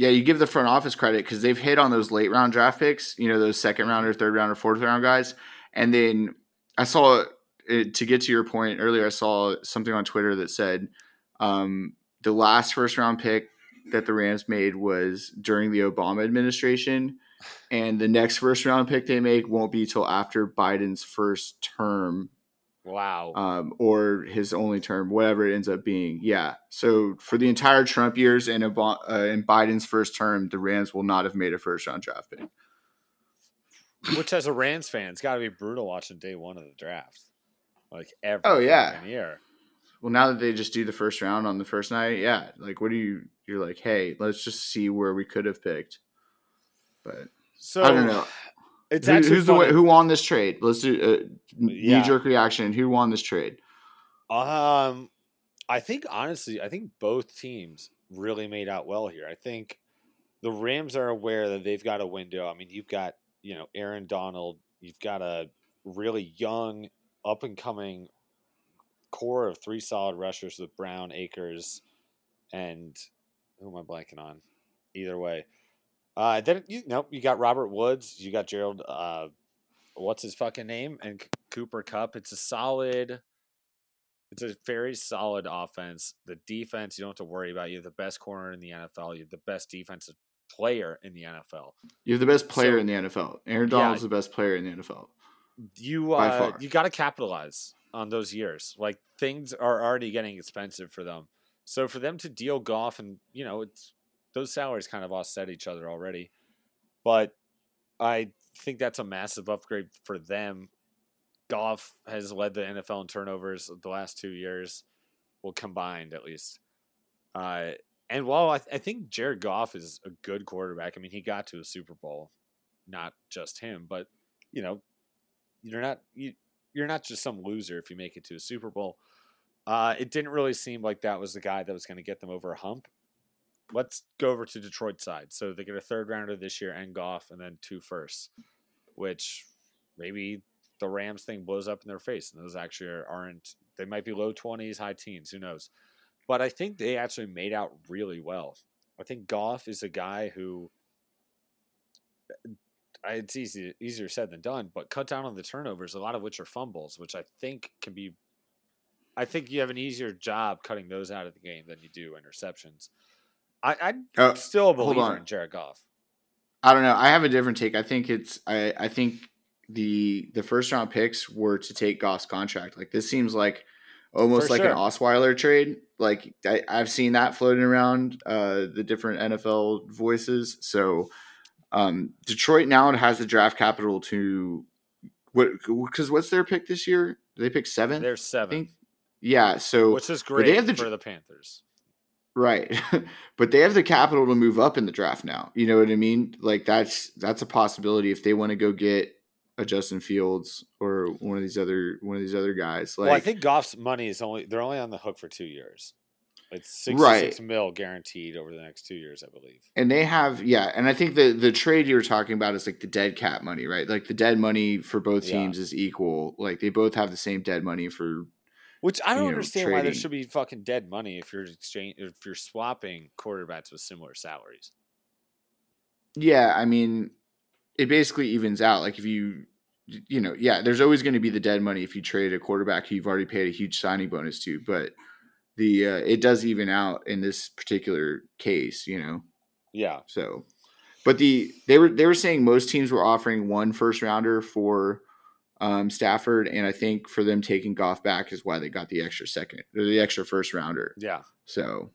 Yeah, you give the front office credit because they've hit on those late round draft picks, you know, those second round or third round or fourth round guys. And then I saw it, to get to your point earlier, I saw something on Twitter that said um, the last first round pick that the Rams made was during the Obama administration. And the next first round pick they make won't be till after Biden's first term Wow. um, or his only term, whatever it ends up being. Yeah. So for the entire Trump years and Ob- uh, in Biden's first term, the Rams will not have made a first round draft pick. Which as a Rams fan, it's gotta be brutal watching day one of the draft. Like every Oh, yeah. year. Well, now that they just do the first round on the first night, yeah. Like, what do you? You're like, hey, let's just see where we could have picked. But So I don't know. It's Who- actually who's funny. one- who won this trade? Let's do uh, Yeah. knee jerk reaction. Who won this trade? Um, I think honestly, I think both teams really made out well here. I think the Rams are aware that they've got a window. I mean, you've got you know Aaron Donald, you've got a really young, up and coming core of three solid rushers with Brown, Akers, and who am I blanking on? Either way, uh, then you know you got Robert Woods, you got Gerald. Uh, what's his fucking name? And C- Cooper Kupp. It's a solid. It's a very solid offense. The defense, you don't have to worry about. You have the best corner in the NFL. You have the best defensive player in the NFL. You have the best player So- in the NFL. Aaron Yeah. Donald's the best player in the NFL. You uh, you got to capitalize on those years. Like things are already getting expensive for them. So for them to deal Goff and you know it's those salaries kind of offset each other already. But I think that's a massive upgrade for them. Goff has led the NFL in turnovers the last two years, well combined at least. Uh, and while I, th- I think Jared Goff is a good quarterback, I mean he got to a Super Bowl, not just him, but you know, you're not you, you're not just some loser if you make it to a Super Bowl. Uh, it didn't really seem like that was the guy that was going to get them over a hump. Let's go over to Detroit side. So they get a third rounder this year and Goff, and then two firsts, which maybe the Rams thing blows up in their face, and those actually are, aren't. They might be low twenties, high teens. Who knows? But I think they actually made out really well. I think Goff is a guy who it's easy easier said than done, but cut down on the turnovers, a lot of which are fumbles, which I think can be. I think you have an easier job cutting those out of the game than you do interceptions. I, I'm Oh, still a believer in Jared Goff. I don't know. I have a different take. I think it's I, I think the the first round picks were to take Goff's contract. Like this seems like almost For like sure. an Osweiler trade. Like I, I've seen that floating around uh, the different NFL voices. So um, Detroit now has the draft capital to what because what's their pick this year? They pick seven? They're think. Yeah. So which is great they have the for the Panthers. Right. [laughs] but they have the capital to move up in the draft now. You know what I mean? Like that's that's a possibility if they want to go get a Justin Fields or one of these other one of these other guys. Like well, I think Goff's money is only they're only on the hook for two years. It's sixty Right. six mil guaranteed over the next two years, I believe. and they have yeah, and I think the the trade you were talking about is like the dead cap money, right? Like the dead money for both Yeah. teams is equal. Like they both have the same dead money for Which I don't you know, understand why there should be fucking dead money if you're exchange if you're swapping quarterbacks with similar salaries. Yeah, I mean, it basically evens out. Like if you, you know, yeah, there's always going to be the dead money if you trade a quarterback who you've already paid a huge signing bonus to, but the uh, it does even out in this particular case, you know. Yeah. So, but the they were they were saying most teams were offering one first rounder for um, Stafford, and I think for them taking Goff back is why they got the extra second or the extra first rounder. Yeah. So,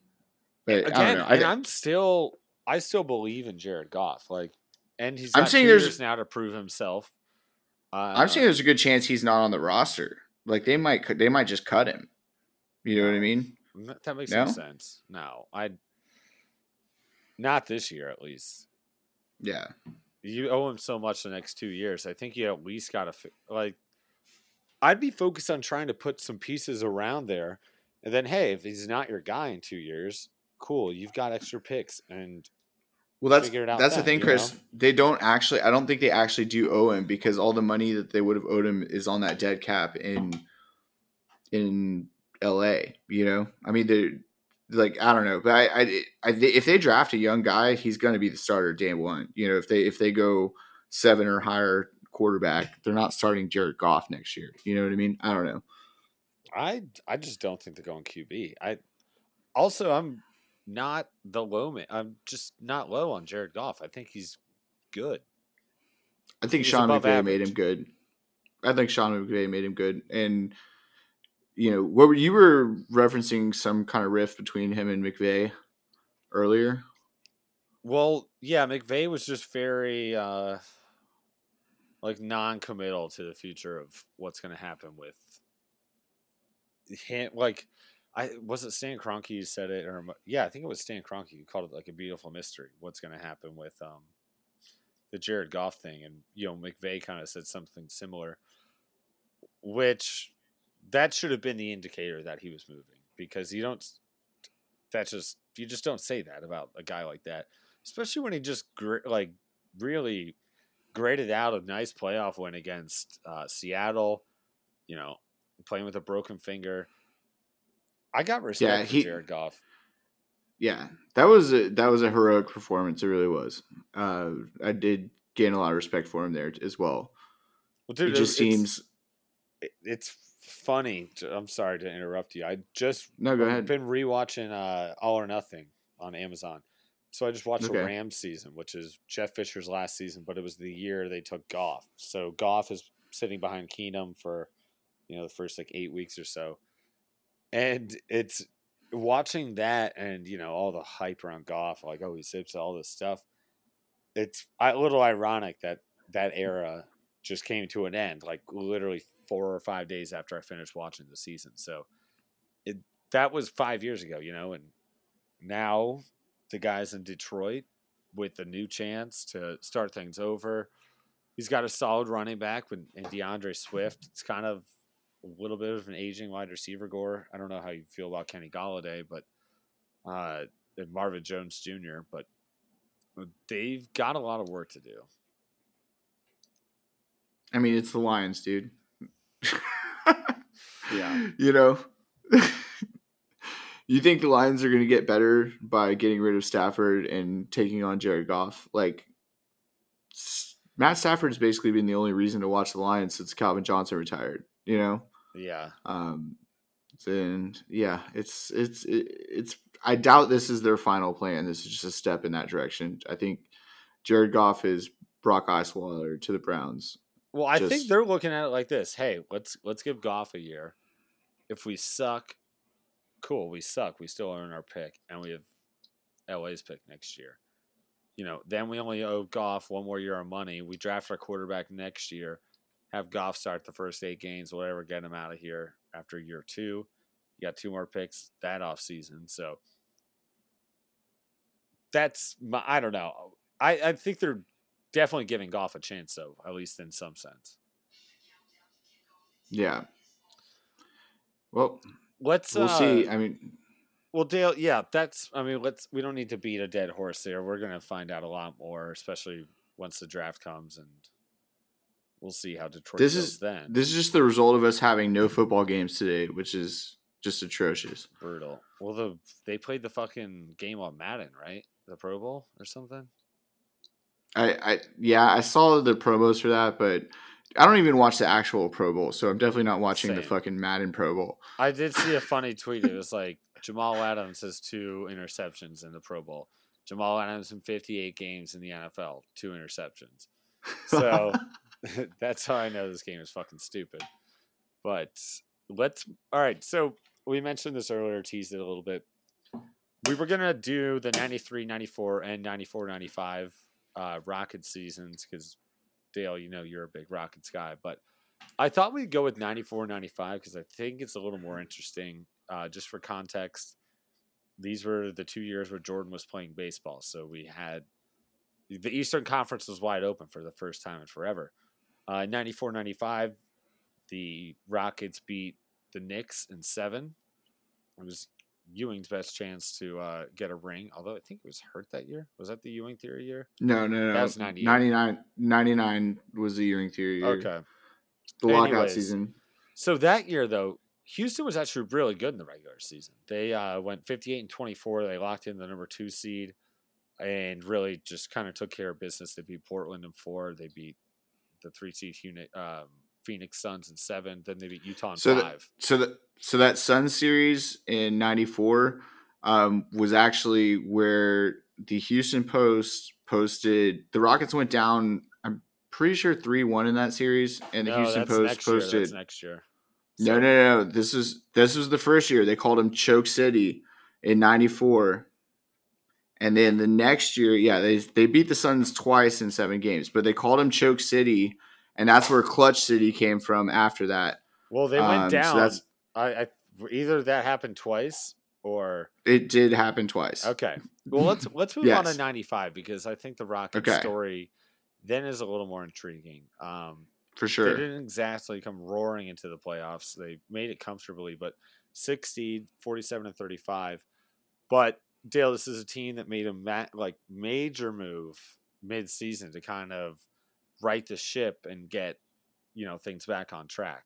but I Again, don't know. I, and I'm still I still believe in Jared Goff. Like and he's I'm saying there's- now to prove himself. Uh, I'm saying there's a good chance he's not on the roster. Like they might cut- they might just cut him. You know what I mean? That makes No? no sense. No, I. Not this year, at least. Yeah. You owe him so much the next two years. I think you at least got to like. I'd be focused on trying to put some pieces around there, and then hey, if he's not your guy in two years, cool. You've got extra picks, and Well, that's Figure it out that's the thing, Chris. know? They don't actually. I don't think they actually do owe him because all the money that they would have owed him is on that dead cap in in L.A. You know, I mean, they like I don't know, but I, I, I if they draft a young guy, he's going to be the starter day one. You know, if they if they go seven or higher quarterback, they're not starting Jared Goff next year. You know what I mean? I don't know. I I just don't think they're going QB. I also I'm not the low man. I'm just not low on Jared Goff. I think he's good. I think He's Sean McVay made him good. I think Sean McVay made him good, and you know what were you were referencing some kind of rift between him and McVay earlier. Well, yeah, McVay was just very uh like non-committal to the future of what's going to happen with him. Like I was it Stan Kroenke who said it, or yeah, I think it was Stan Kroenke who called it like a beautiful mystery. What's going to happen with um, the Jared Goff thing? And you know, McVay kind of said something similar, which that should have been the indicator that he was moving because you don't. That's just you just don't say that about a guy like that, especially when he just gr- like really graded out a nice playoff win against uh, Seattle. You know, playing with a broken finger I got respect Yeah, for he- Jared Goff. Yeah, that was a that was a heroic performance. It really was. Uh, I did gain a lot of respect for him there as well. Well, dude, it just seems. it- it's funny. I'm sorry to interrupt you. I just No, go ahead. been rewatching uh, All or Nothing on Amazon. So I just watched the Okay. Rams season, which is Jeff Fisher's last season, but it was the year they took Goff. So Goff is sitting behind Keenum for you know the first like eight weeks or so, and it's watching that and you know all the hype around Goff, like oh he zips all this stuff. It's a little ironic that that era just came to an end, like literally four or five days after I finished watching the season. So it that was five years ago, you know, and now the guys in Detroit with a new chance to start things over. He's got a solid running back with and D'Andre Swift. It's kind of a little bit of an aging wide receiver gore. I don't know how you feel about Kenny Golladay, but uh and Marvin Jones Jr., but they've got a lot of work to do. I mean, it's the Lions, dude. Yeah. [laughs] You know, [laughs] you think the Lions are going to get better by getting rid of Stafford and taking on Jared Goff? Like, Matt Stafford's basically been the only reason to watch the Lions since Calvin Johnson retired. You know, Yeah. um, then yeah, it's it's it, it's. I doubt this is their final plan. This is just a step in that direction. I think Jared Goff is Brock Osweiler to the Browns. Well, I think they're looking at it like this: Hey, let's let's give Goff a year. If we suck, cool. We suck. We still earn our pick, and we have LA's pick next year. You know, then we only owe Goff one more year of money. We draft our quarterback next year. Have Goff start the first eight games, whatever, get him out of here after year two. You got two more picks that off season, so that's my. I don't know. I I think they're definitely giving Goff a chance, though, at least in some sense. Yeah. Well, Let's we'll uh, see. I mean, Well, Dale, yeah, that's. I mean, let's. We don't need to beat a dead horse there. We're gonna find out a lot more, especially once the draft comes, and we'll see how Detroit This is- then. this is just the result of us having no football games today, which is just atrocious. brutal. Well, the they played the fucking game on Madden, right? The Pro Bowl or something. I, I yeah, I saw the promos for that, but I don't even watch the actual Pro Bowl, so I'm definitely not watching the fucking Madden Pro Bowl. I did see a [laughs] funny tweet. It was like Jamal Adams has two interceptions in the Pro Bowl. Jamal Adams in 58 games in the NFL, two interceptions. So [laughs] [laughs] that's how I know this game is fucking stupid. But let's all right. So we mentioned this earlier, teased it a little bit. We were gonna do the 93, 94, and 94, 95 uh, Rocket seasons because Dale, you know you're a big Rockets guy, but I thought we'd go with 94, 95 because I think it's a little more interesting. Uh, just for context, these were the two years where Jordan was playing baseball, so we had the Eastern Conference was wide open for the first time in forever. Uh, 94 95, the Rockets beat the Knicks in seven. It was Ewing's best chance to uh, get a ring, although I think it was hurt that year. Was that the Ewing theory year? no, no, no. That was 98. 99, 99 was the Ewing theory year. Okay. The lockout Anyways. season. So that year, though, Houston was actually really good in the regular season. They uh, went 58 and 24. They locked in the number two seed and really just kind of took care of business. They beat Portland in four. They beat the three seed unit, um, Phoenix Suns in seven. Then they beat Utah in So the- So that so that Sun series in '94 um, was actually where the Houston Post posted the Rockets went down. I'm pretty sure three one in that series, and the no, Houston Post posted next year. No, So- no, no. This is this was the first year they called him Choke City in '94, and then the next year, yeah, they they beat the Suns twice in seven games, but they called him Choke City, and that's where Clutch City came from after that. Well, they went Um, so down. that's- I, I either that happened twice or It did happen twice. okay. Well, let's let's move on to 95 because I think the Rockets Okay. story then is a little more intriguing. Um, For sure. They didn't exactly come roaring into the playoffs. They made it comfortably, but six seed, 47 and 35. But Dale, this is a team that made a ma- like major move mid-season to kind of right the ship and get you know things back on track.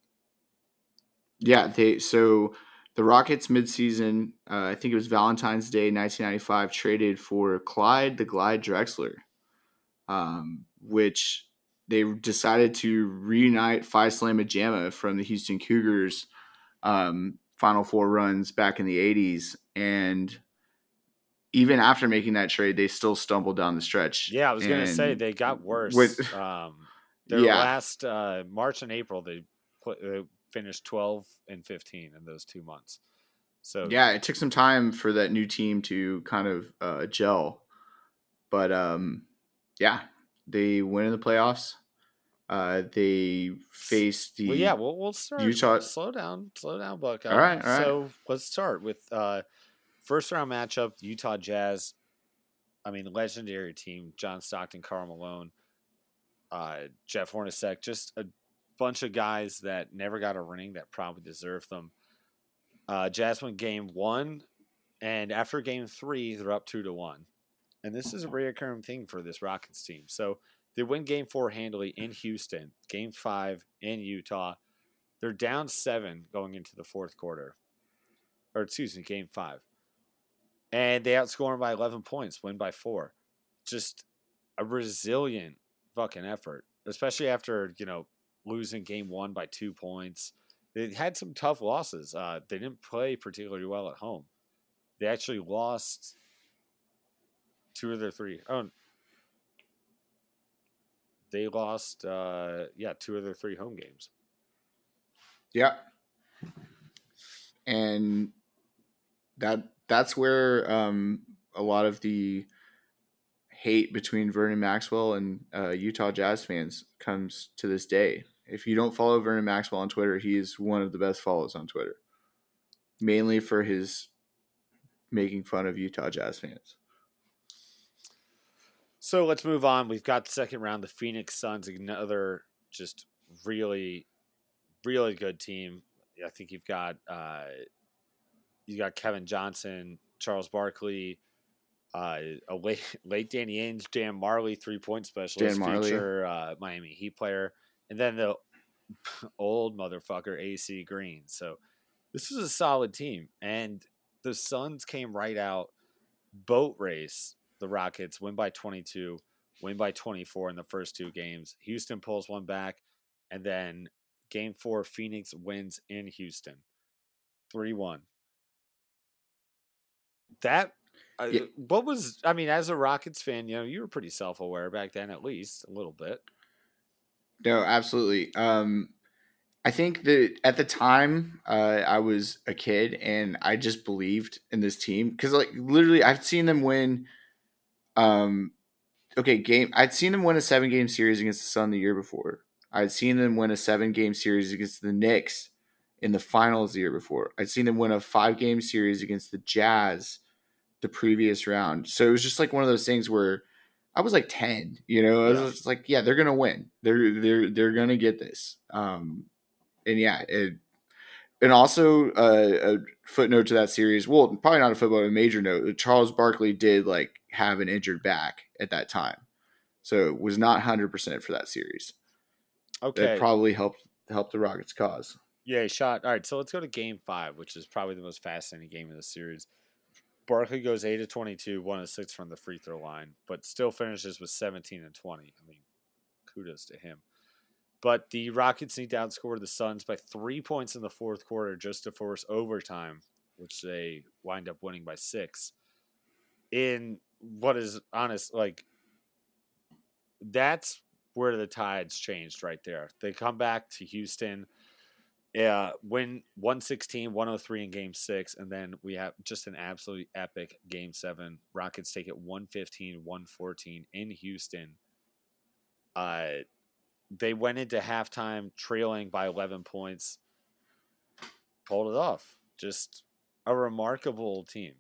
Yeah, they so the Rockets midseason, uh, I think it was Valentine's Day 1995, traded for Clyde the Glide Drexler, um, which they decided to reunite Phi Slama Jama from the Houston Cougars um, Final Four runs back in the 80s. And even after making that trade, they still stumbled down the stretch. Yeah, I was gonna say they got worse. with- [laughs] um, their Yeah. last uh, March and April, they put, uh, finished 12 and 15 in those two months. So yeah, it took some time for that new team to kind of uh, gel, but um, yeah, they went in the playoffs. Uh, they faced the Well, yeah, we'll, we'll start. Utah- Slow down, slow down, Buckeye. All right, all right. So let's start with uh, first round matchup: Utah Jazz. I mean, legendary team: John Stockton, Karl Malone, uh, Jeff Hornacek. Just a bunch of guys that never got a ring that probably deserved them. Uh, Jazz won game one, and after game three, they're up two to one. And this is a reoccurring thing for this Rockets team. So they win game four handily in Houston, game five in Utah. They're down seven going into the fourth quarter, or excuse me, game five. And they outscore them by 11 points, win by four. Just a resilient fucking effort, especially after, you know, losing game one by two points. They had some tough losses. Uh, they didn't play particularly well at home. They actually lost two of their three. Oh, they lost, uh, yeah, two of their three home games. Yeah. And that that's where um, a lot of the hate between Vernon Maxwell and uh, Utah Jazz fans comes to this day. If you don't follow Vernon Maxwell on Twitter, he is one of the best follows on Twitter, mainly for his making fun of Utah Jazz fans. So let's move on. We've got the second round. The Phoenix Suns, another just really, really good team. I think you've got uh, you got Kevin Johnson, Charles Barkley, uh, a late, [laughs] late Danny Ainge, Dan Majerle, three point specialist, Dan Majerle. future uh, Miami Heat player, and then the [laughs] old motherfucker AC Green. So this was a solid team, and the Suns came right out boat race the Rockets, win by 22, win by 24 in the first two games. Houston pulls one back, and then game four, Phoenix wins in Houston 3 1. That, uh, Yeah. what was, I mean, as a Rockets fan, you know, you were pretty self aware back then, at least a little bit. No, absolutely. Um, I think that at the time uh, I was a kid and I just believed in this team because, like, literally, I've seen them win. Um, okay, game. I'd seen them win a seven game series against the Sun the year before. I'd seen them win a seven game series against the Knicks in the finals the year before. I'd seen them win a five game series against the Jazz the previous round. So it was just like one of those things where I was like 10, you know, I was Yeah. just like, yeah, they're going to win. They're, they're, they're going to get this. Um, and yeah, it, and also uh, a footnote to that series. Well, probably not a footnote, a major note. Charles Barkley did like have an injured back at that time. So it was not 100% for that series. Okay. That probably helped, help the Rockets cause. Yeah, shot. All right, so let's go to game five, which is probably the most fascinating game of the series. Barkley goes 8 of 22, 1 of 6 from the free throw line, but still finishes with 17 and 20. I mean, kudos to him. But the Rockets need to outscore the Suns by three points in the fourth quarter just to force overtime, which they wind up winning by six. In what is honest, like, that's where the tides changed right there. They come back to Houston yeah, win 116, 103 in game six, and then we have just an absolutely epic game seven. Rockets take it 115, 114 in Houston. Uh, they went into halftime trailing by 11 points, pulled it off. Just a remarkable team.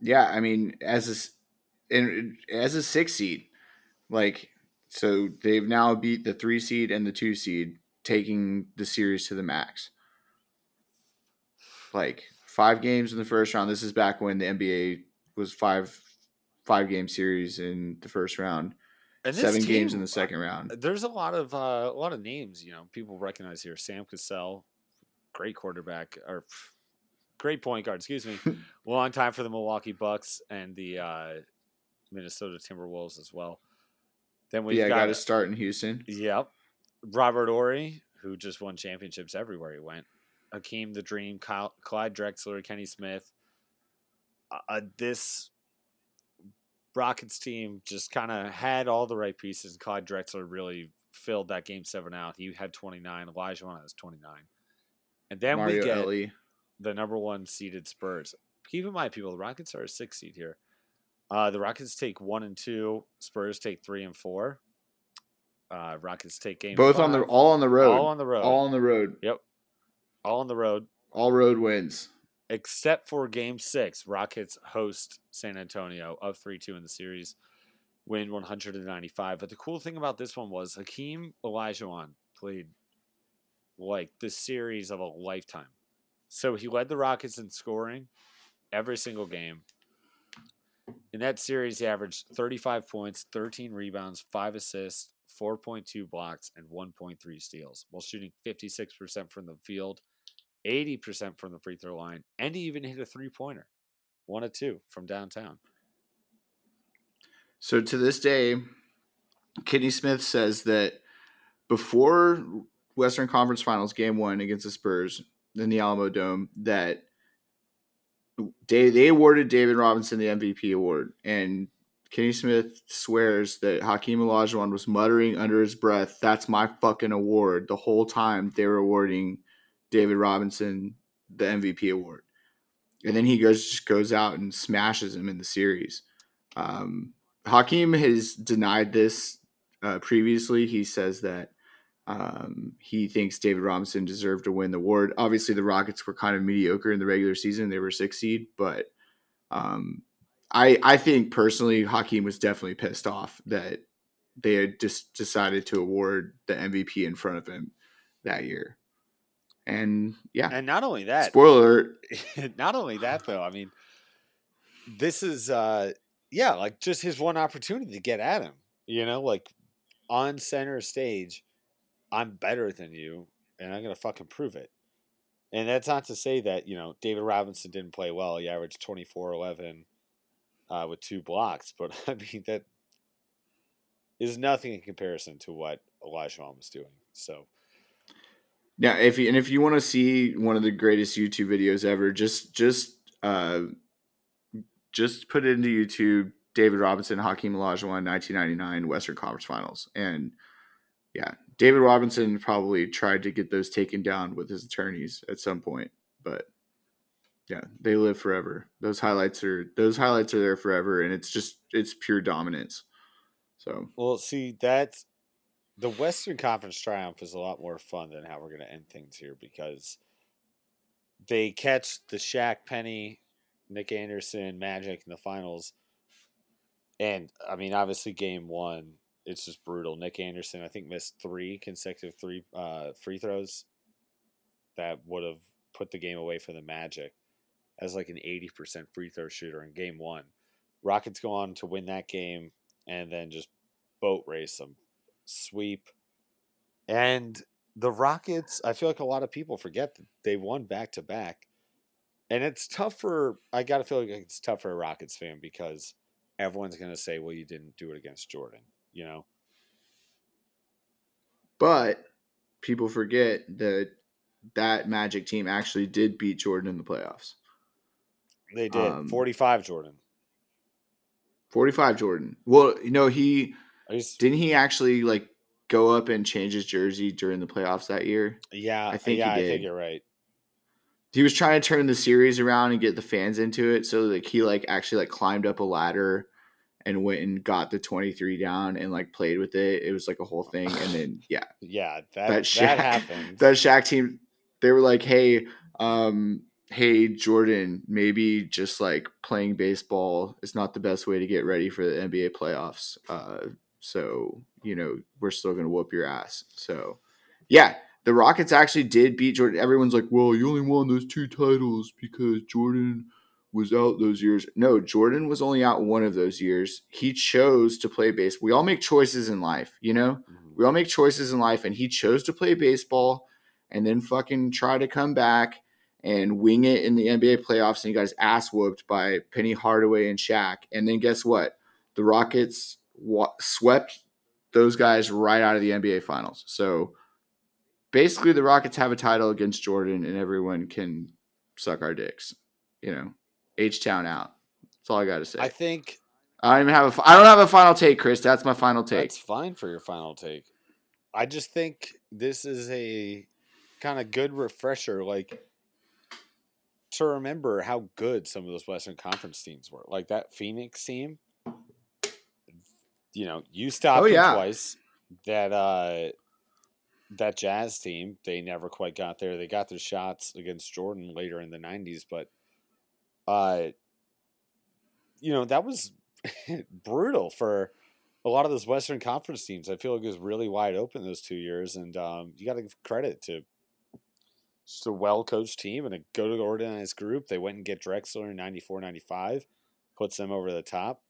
Yeah, I mean, as a and as a six seed, like so they've now beat the three seed and the two seed, taking the series to the max. Like five games in the first round. This is back when the NBA was five five game series in the first round, And seven games in the second round. There's a lot of uh, a lot of names, you know, people recognize here. Sam Cassell, great quarterback or great point guard, excuse me. [laughs] Long time for the Milwaukee Bucks and the uh, Minnesota Timberwolves as well. Then we've yeah, got got to start in Houston. Yep. Robert Horry, who just won championships everywhere he went. Hakeem the Dream, Kyle, Clyde Drexler, Kenny Smith. Uh, uh, this Rockets team just kind of had all the right pieces. Clyde Drexler really filled that game seven out. He had 29. Olajuwon has 29. And then Mario we get Ellie. the number one seeded Spurs. Keep in mind, people, the Rockets are a six seed here. Uh, the Rockets take one and two. Spurs take three and four. Uh, Rockets take game Both on the all on the road. all on the road, All on the road. yep, all on the road, All road wins. except for Game Six. Rockets host San Antonio up three two in the series, win one hundred and ninety five. But the cool thing about this one was Hakeem Olajuwon played like the series of a lifetime. So he led the Rockets in scoring every single game. In that series, he averaged 35 points, 13 rebounds, 5 assists, 4.2 blocks, and 1.3 steals, while shooting 56% from the field, 80% from the free throw line, and he even hit a three pointer, one of two from downtown. So to this day, Kenny Smith says that before Western Conference Finals game one against the Spurs in the Alamo Dome, that they they awarded David Robinson the MVP award, and Kenny Smith swears that Hakeem Olajuwon was muttering under his breath, "That's my fucking award." The whole time they were awarding David Robinson the MVP award, and then he goes just goes out and smashes him in the series. Um, Hakeem has denied this uh, previously. He says that um, he thinks David Robinson deserved to win the award. Obviously, the Rockets were kind of mediocre in the regular season; they were six seed. But um, I, I think personally, Hakeem was definitely pissed off that they had just decided to award the MVP in front of him that year. And yeah, And not only that, spoiler [laughs] not only that though, I mean, this is uh yeah, like just his one opportunity to get at him. You know, like on center stage, I'm better than you, and I'm gonna fucking prove it. And that's not to say that, you know, David Robinson didn't play well. He averaged 24 11 uh, with two blocks, [laughs] but I mean that is nothing in comparison to what Elijah was doing. So Yeah, if you, and if you want to see one of the greatest YouTube videos ever, just just uh, just put it into YouTube. David Robinson, Hakeem Olajuwon, 1999 Western Conference Finals, and yeah, David Robinson probably tried to get those taken down with his attorneys at some point, but yeah, they live forever. Those highlights are those highlights are there forever, and it's just it's pure dominance. So Well, see, that's the Western Conference triumph is a lot more fun than how we're going to end things here because they catch the Shaq Penny, Nick Anderson, Magic in the finals. And I mean, obviously, game one, it's just brutal. Nick Anderson, I think, missed three consecutive three uh, free throws that would have put the game away for the Magic as like an 80% free throw shooter in game one. Rockets go on to win that game and then just boat race them, sweep. And the Rockets, I feel like a lot of people forget that they won back to back. And it's tough for, I got to feel like it's tough for a Rockets fan because everyone's going to say, well, you didn't do it against Jordan, you know? But people forget that that Magic team actually did beat Jordan in the playoffs. They did. Um, 45 Jordan. 45 Jordan. Well, you know, he just, didn't he actually like go up and change his jersey during the playoffs that year? yeah, I think he yeah, I think you're right. He was trying to turn the series around and get the fans into it. So like he like actually like climbed up a ladder and went and got the 23 down and like played with it. It was like a whole thing. And then [sighs] yeah, Yeah, that, that that, happened. that Shaq team they were like, "Hey, um, hey Jordan, maybe just like playing baseball is not the best way to get ready for the NBA playoffs. Uh, so you know we're still gonna whoop your ass. So yeah, the Rockets actually did beat Jordan. Everyone's like, well, you only won those two titles because Jordan was out those years. No, Jordan was only out one of those years. He chose to play baseball. We all make choices in life, you know. Mhm. We all make choices in life, and he chose to play baseball and then fucking try to come back and wing it in the NBA playoffs. And he got his ass whooped by Penny Hardaway and Shaq. And then guess what? The Rockets wa- swept those guys right out of the NBA finals. So basically, the Rockets have a title against Jordan, and everyone can suck our dicks. You know, H Town out. That's all I got to say. I think I don't even have a. I don't have a final take, Chris. That's my final take. That's fine for your final take. I just think this is a kind of good refresher, like to remember how good some of those Western Conference teams were. Like that Phoenix team. You know, you stopped Oh, them yeah. twice. That uh that Jazz team, they never quite got there. They got their shots against Jordan later in the nineties, but uh you know, that was [laughs] brutal for a lot of those Western Conference teams. I feel like it was really wide open those two years, and um, you got to give credit to just a well coached team and a good organized group. They went and get Drexler in 94 95, puts them over the top.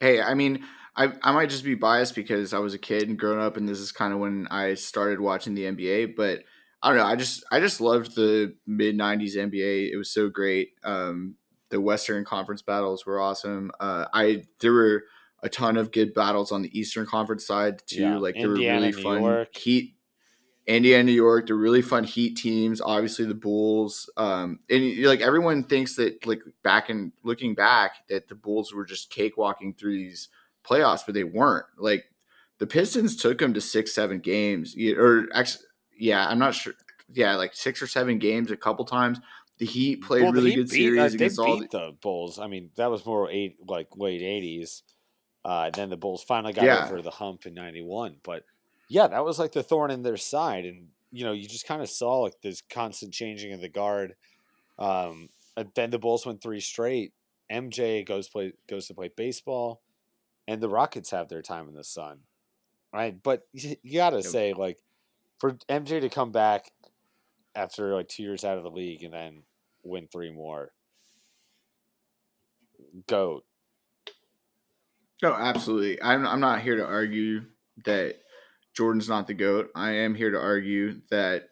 Hey, I mean, I I might just be biased because I was a kid and growing up, and this is kind of when I started watching the NBA. But I don't know. I just I just loved the mid '90s NBA. It was so great. Um, the Western Conference battles were awesome. Uh, I there were a ton of good battles on the Eastern Conference side too. Yeah, Like they were really New fun York. Heat. Indiana, New York, they're really fun Heat teams. Obviously, the Bulls, um, and like everyone thinks that, like back and looking back, that the Bulls were just cakewalking through these playoffs, but they weren't. Like the Pistons took them to six, seven games, or actually, yeah, I'm not sure. Yeah, like six or seven games a couple times. The Heat played Well, really Heat good beat- uh, series they against all. The, the Bulls. I mean, that was more eight like late 80s. Uh, then the Bulls finally got Yeah. over the hump in 91. But yeah, that was like the thorn in their side. And, you know, you just kind of saw like this constant changing of the guard. Um, and then the Bulls went three straight. MJ goes play goes to play baseball, and the Rockets have their time in the sun, right? But you, you got to Yep. say like for MJ to come back after like two years out of the league and then win three more, goat. Oh, absolutely. I'm I'm not here to argue that Jordan's not the GOAT. I am here to argue that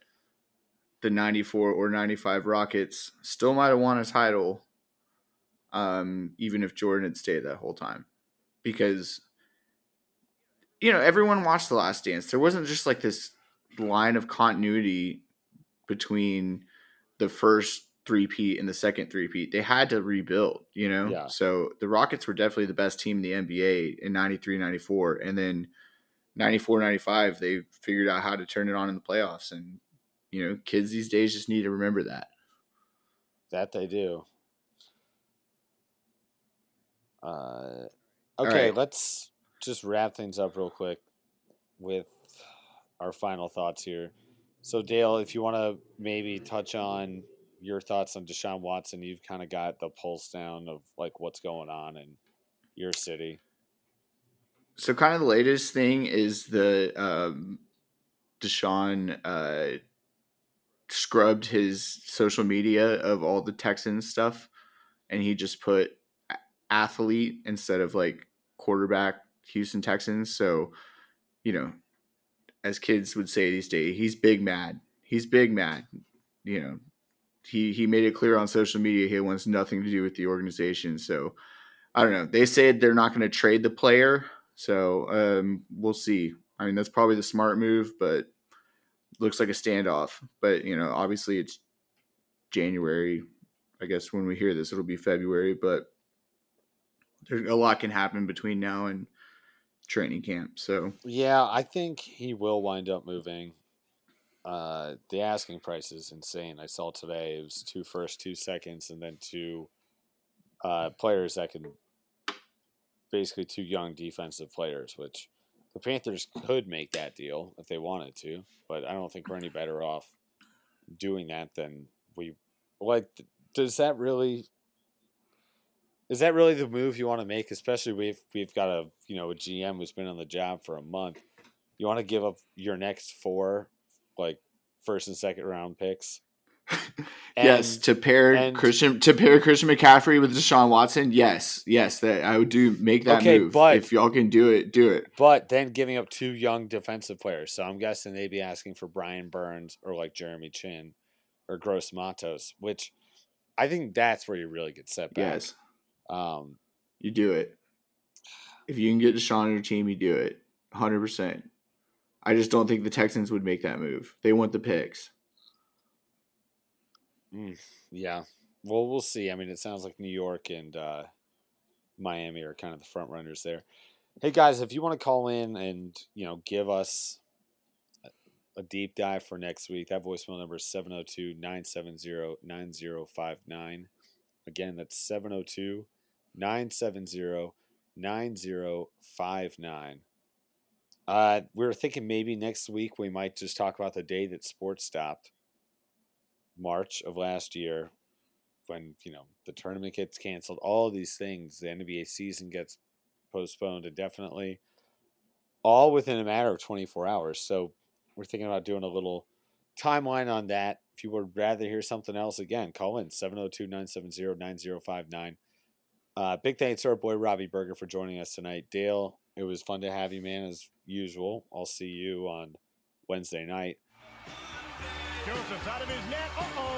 the 94 or 95 Rockets still might have won a title um, even if Jordan had stayed that whole time. Because you know, everyone watched The Last Dance. There wasn't just like this line of continuity between the first three-peat and the second three-peat. They had to rebuild, you know? Yeah. So the Rockets were definitely the best team in the NBA in 93, 94. And then 94, 95, they figured out how to turn it on in the playoffs. And, you know, kids these days just need to remember that. That they do. Uh, okay, right. let's just wrap things up real quick with our final thoughts here. So, Dale, if you want to maybe touch on your thoughts on Deshaun Watson, you've kind of got the pulse down of like what's going on in your city. So, kind of the latest thing is the um, Deshaun uh, scrubbed his social media of all the Texans stuff, and he just put athlete instead of like quarterback Houston Texans. So, you know, as kids would say these days, he's big mad. He's big mad. You know, he he made it clear on social media he wants nothing to do with the organization. So, I don't know. They said they're not going to trade the player, so um, we'll see. I mean, that's probably the smart move, but looks like a standoff. But you know, obviously it's January. I guess when we hear this, it'll be February. But a lot can happen between now and training camp. So Yeah, I think he will wind up moving. Uh, the asking price is insane. I saw today it was two first, two seconds, and then two uh, players that can basically two young defensive players. Which the Panthers could make that deal if they wanted to, but I don't think we're any better off doing that than we like. Does that really? Is that really the move you want to make? Especially we've we've got a you know a GM who's been on the job for a month. You want to give up your next four, like first and second round picks [laughs] yes, to pair and- Christian to pair Christian McCaffrey with Deshaun Watson. Yes, yes, that I would do make that Okay, move. but- if y'all can do it, do it. but then giving up two young defensive players. So I'm guessing they'd be asking for Brian Burns or like Jeremy Chinn or Gross Matos, which I think that's where you really get set back. Yes, Um, you do it. If you can get Deshaun on your team, you do it. Hundred percent. I just don't think the Texans would make that move. They want the picks. yeah. Well, we'll see. I mean, it sounds like New York and uh, Miami are kind of the front runners there. Hey guys, if you want to call in and you know give us a- deep dive for next week, that voicemail number is 702-970-9059. Again, that's 702-970-9059. Uh, we were thinking maybe next week we might just talk about the day that sports stopped. March of last year, when you know the tournament gets canceled, all of these things, the NBA season gets postponed indefinitely, all within a matter of 24 hours. So we're thinking about doing a little timeline on that. If you would rather hear something else, again, call in 702 970 9059. Uh, big thanks to our boy Robbie Berger for joining us tonight. Dale, it was fun to have you, man, as usual. I'll see you on Wednesday night. Joseph's out of his net. Uh-oh.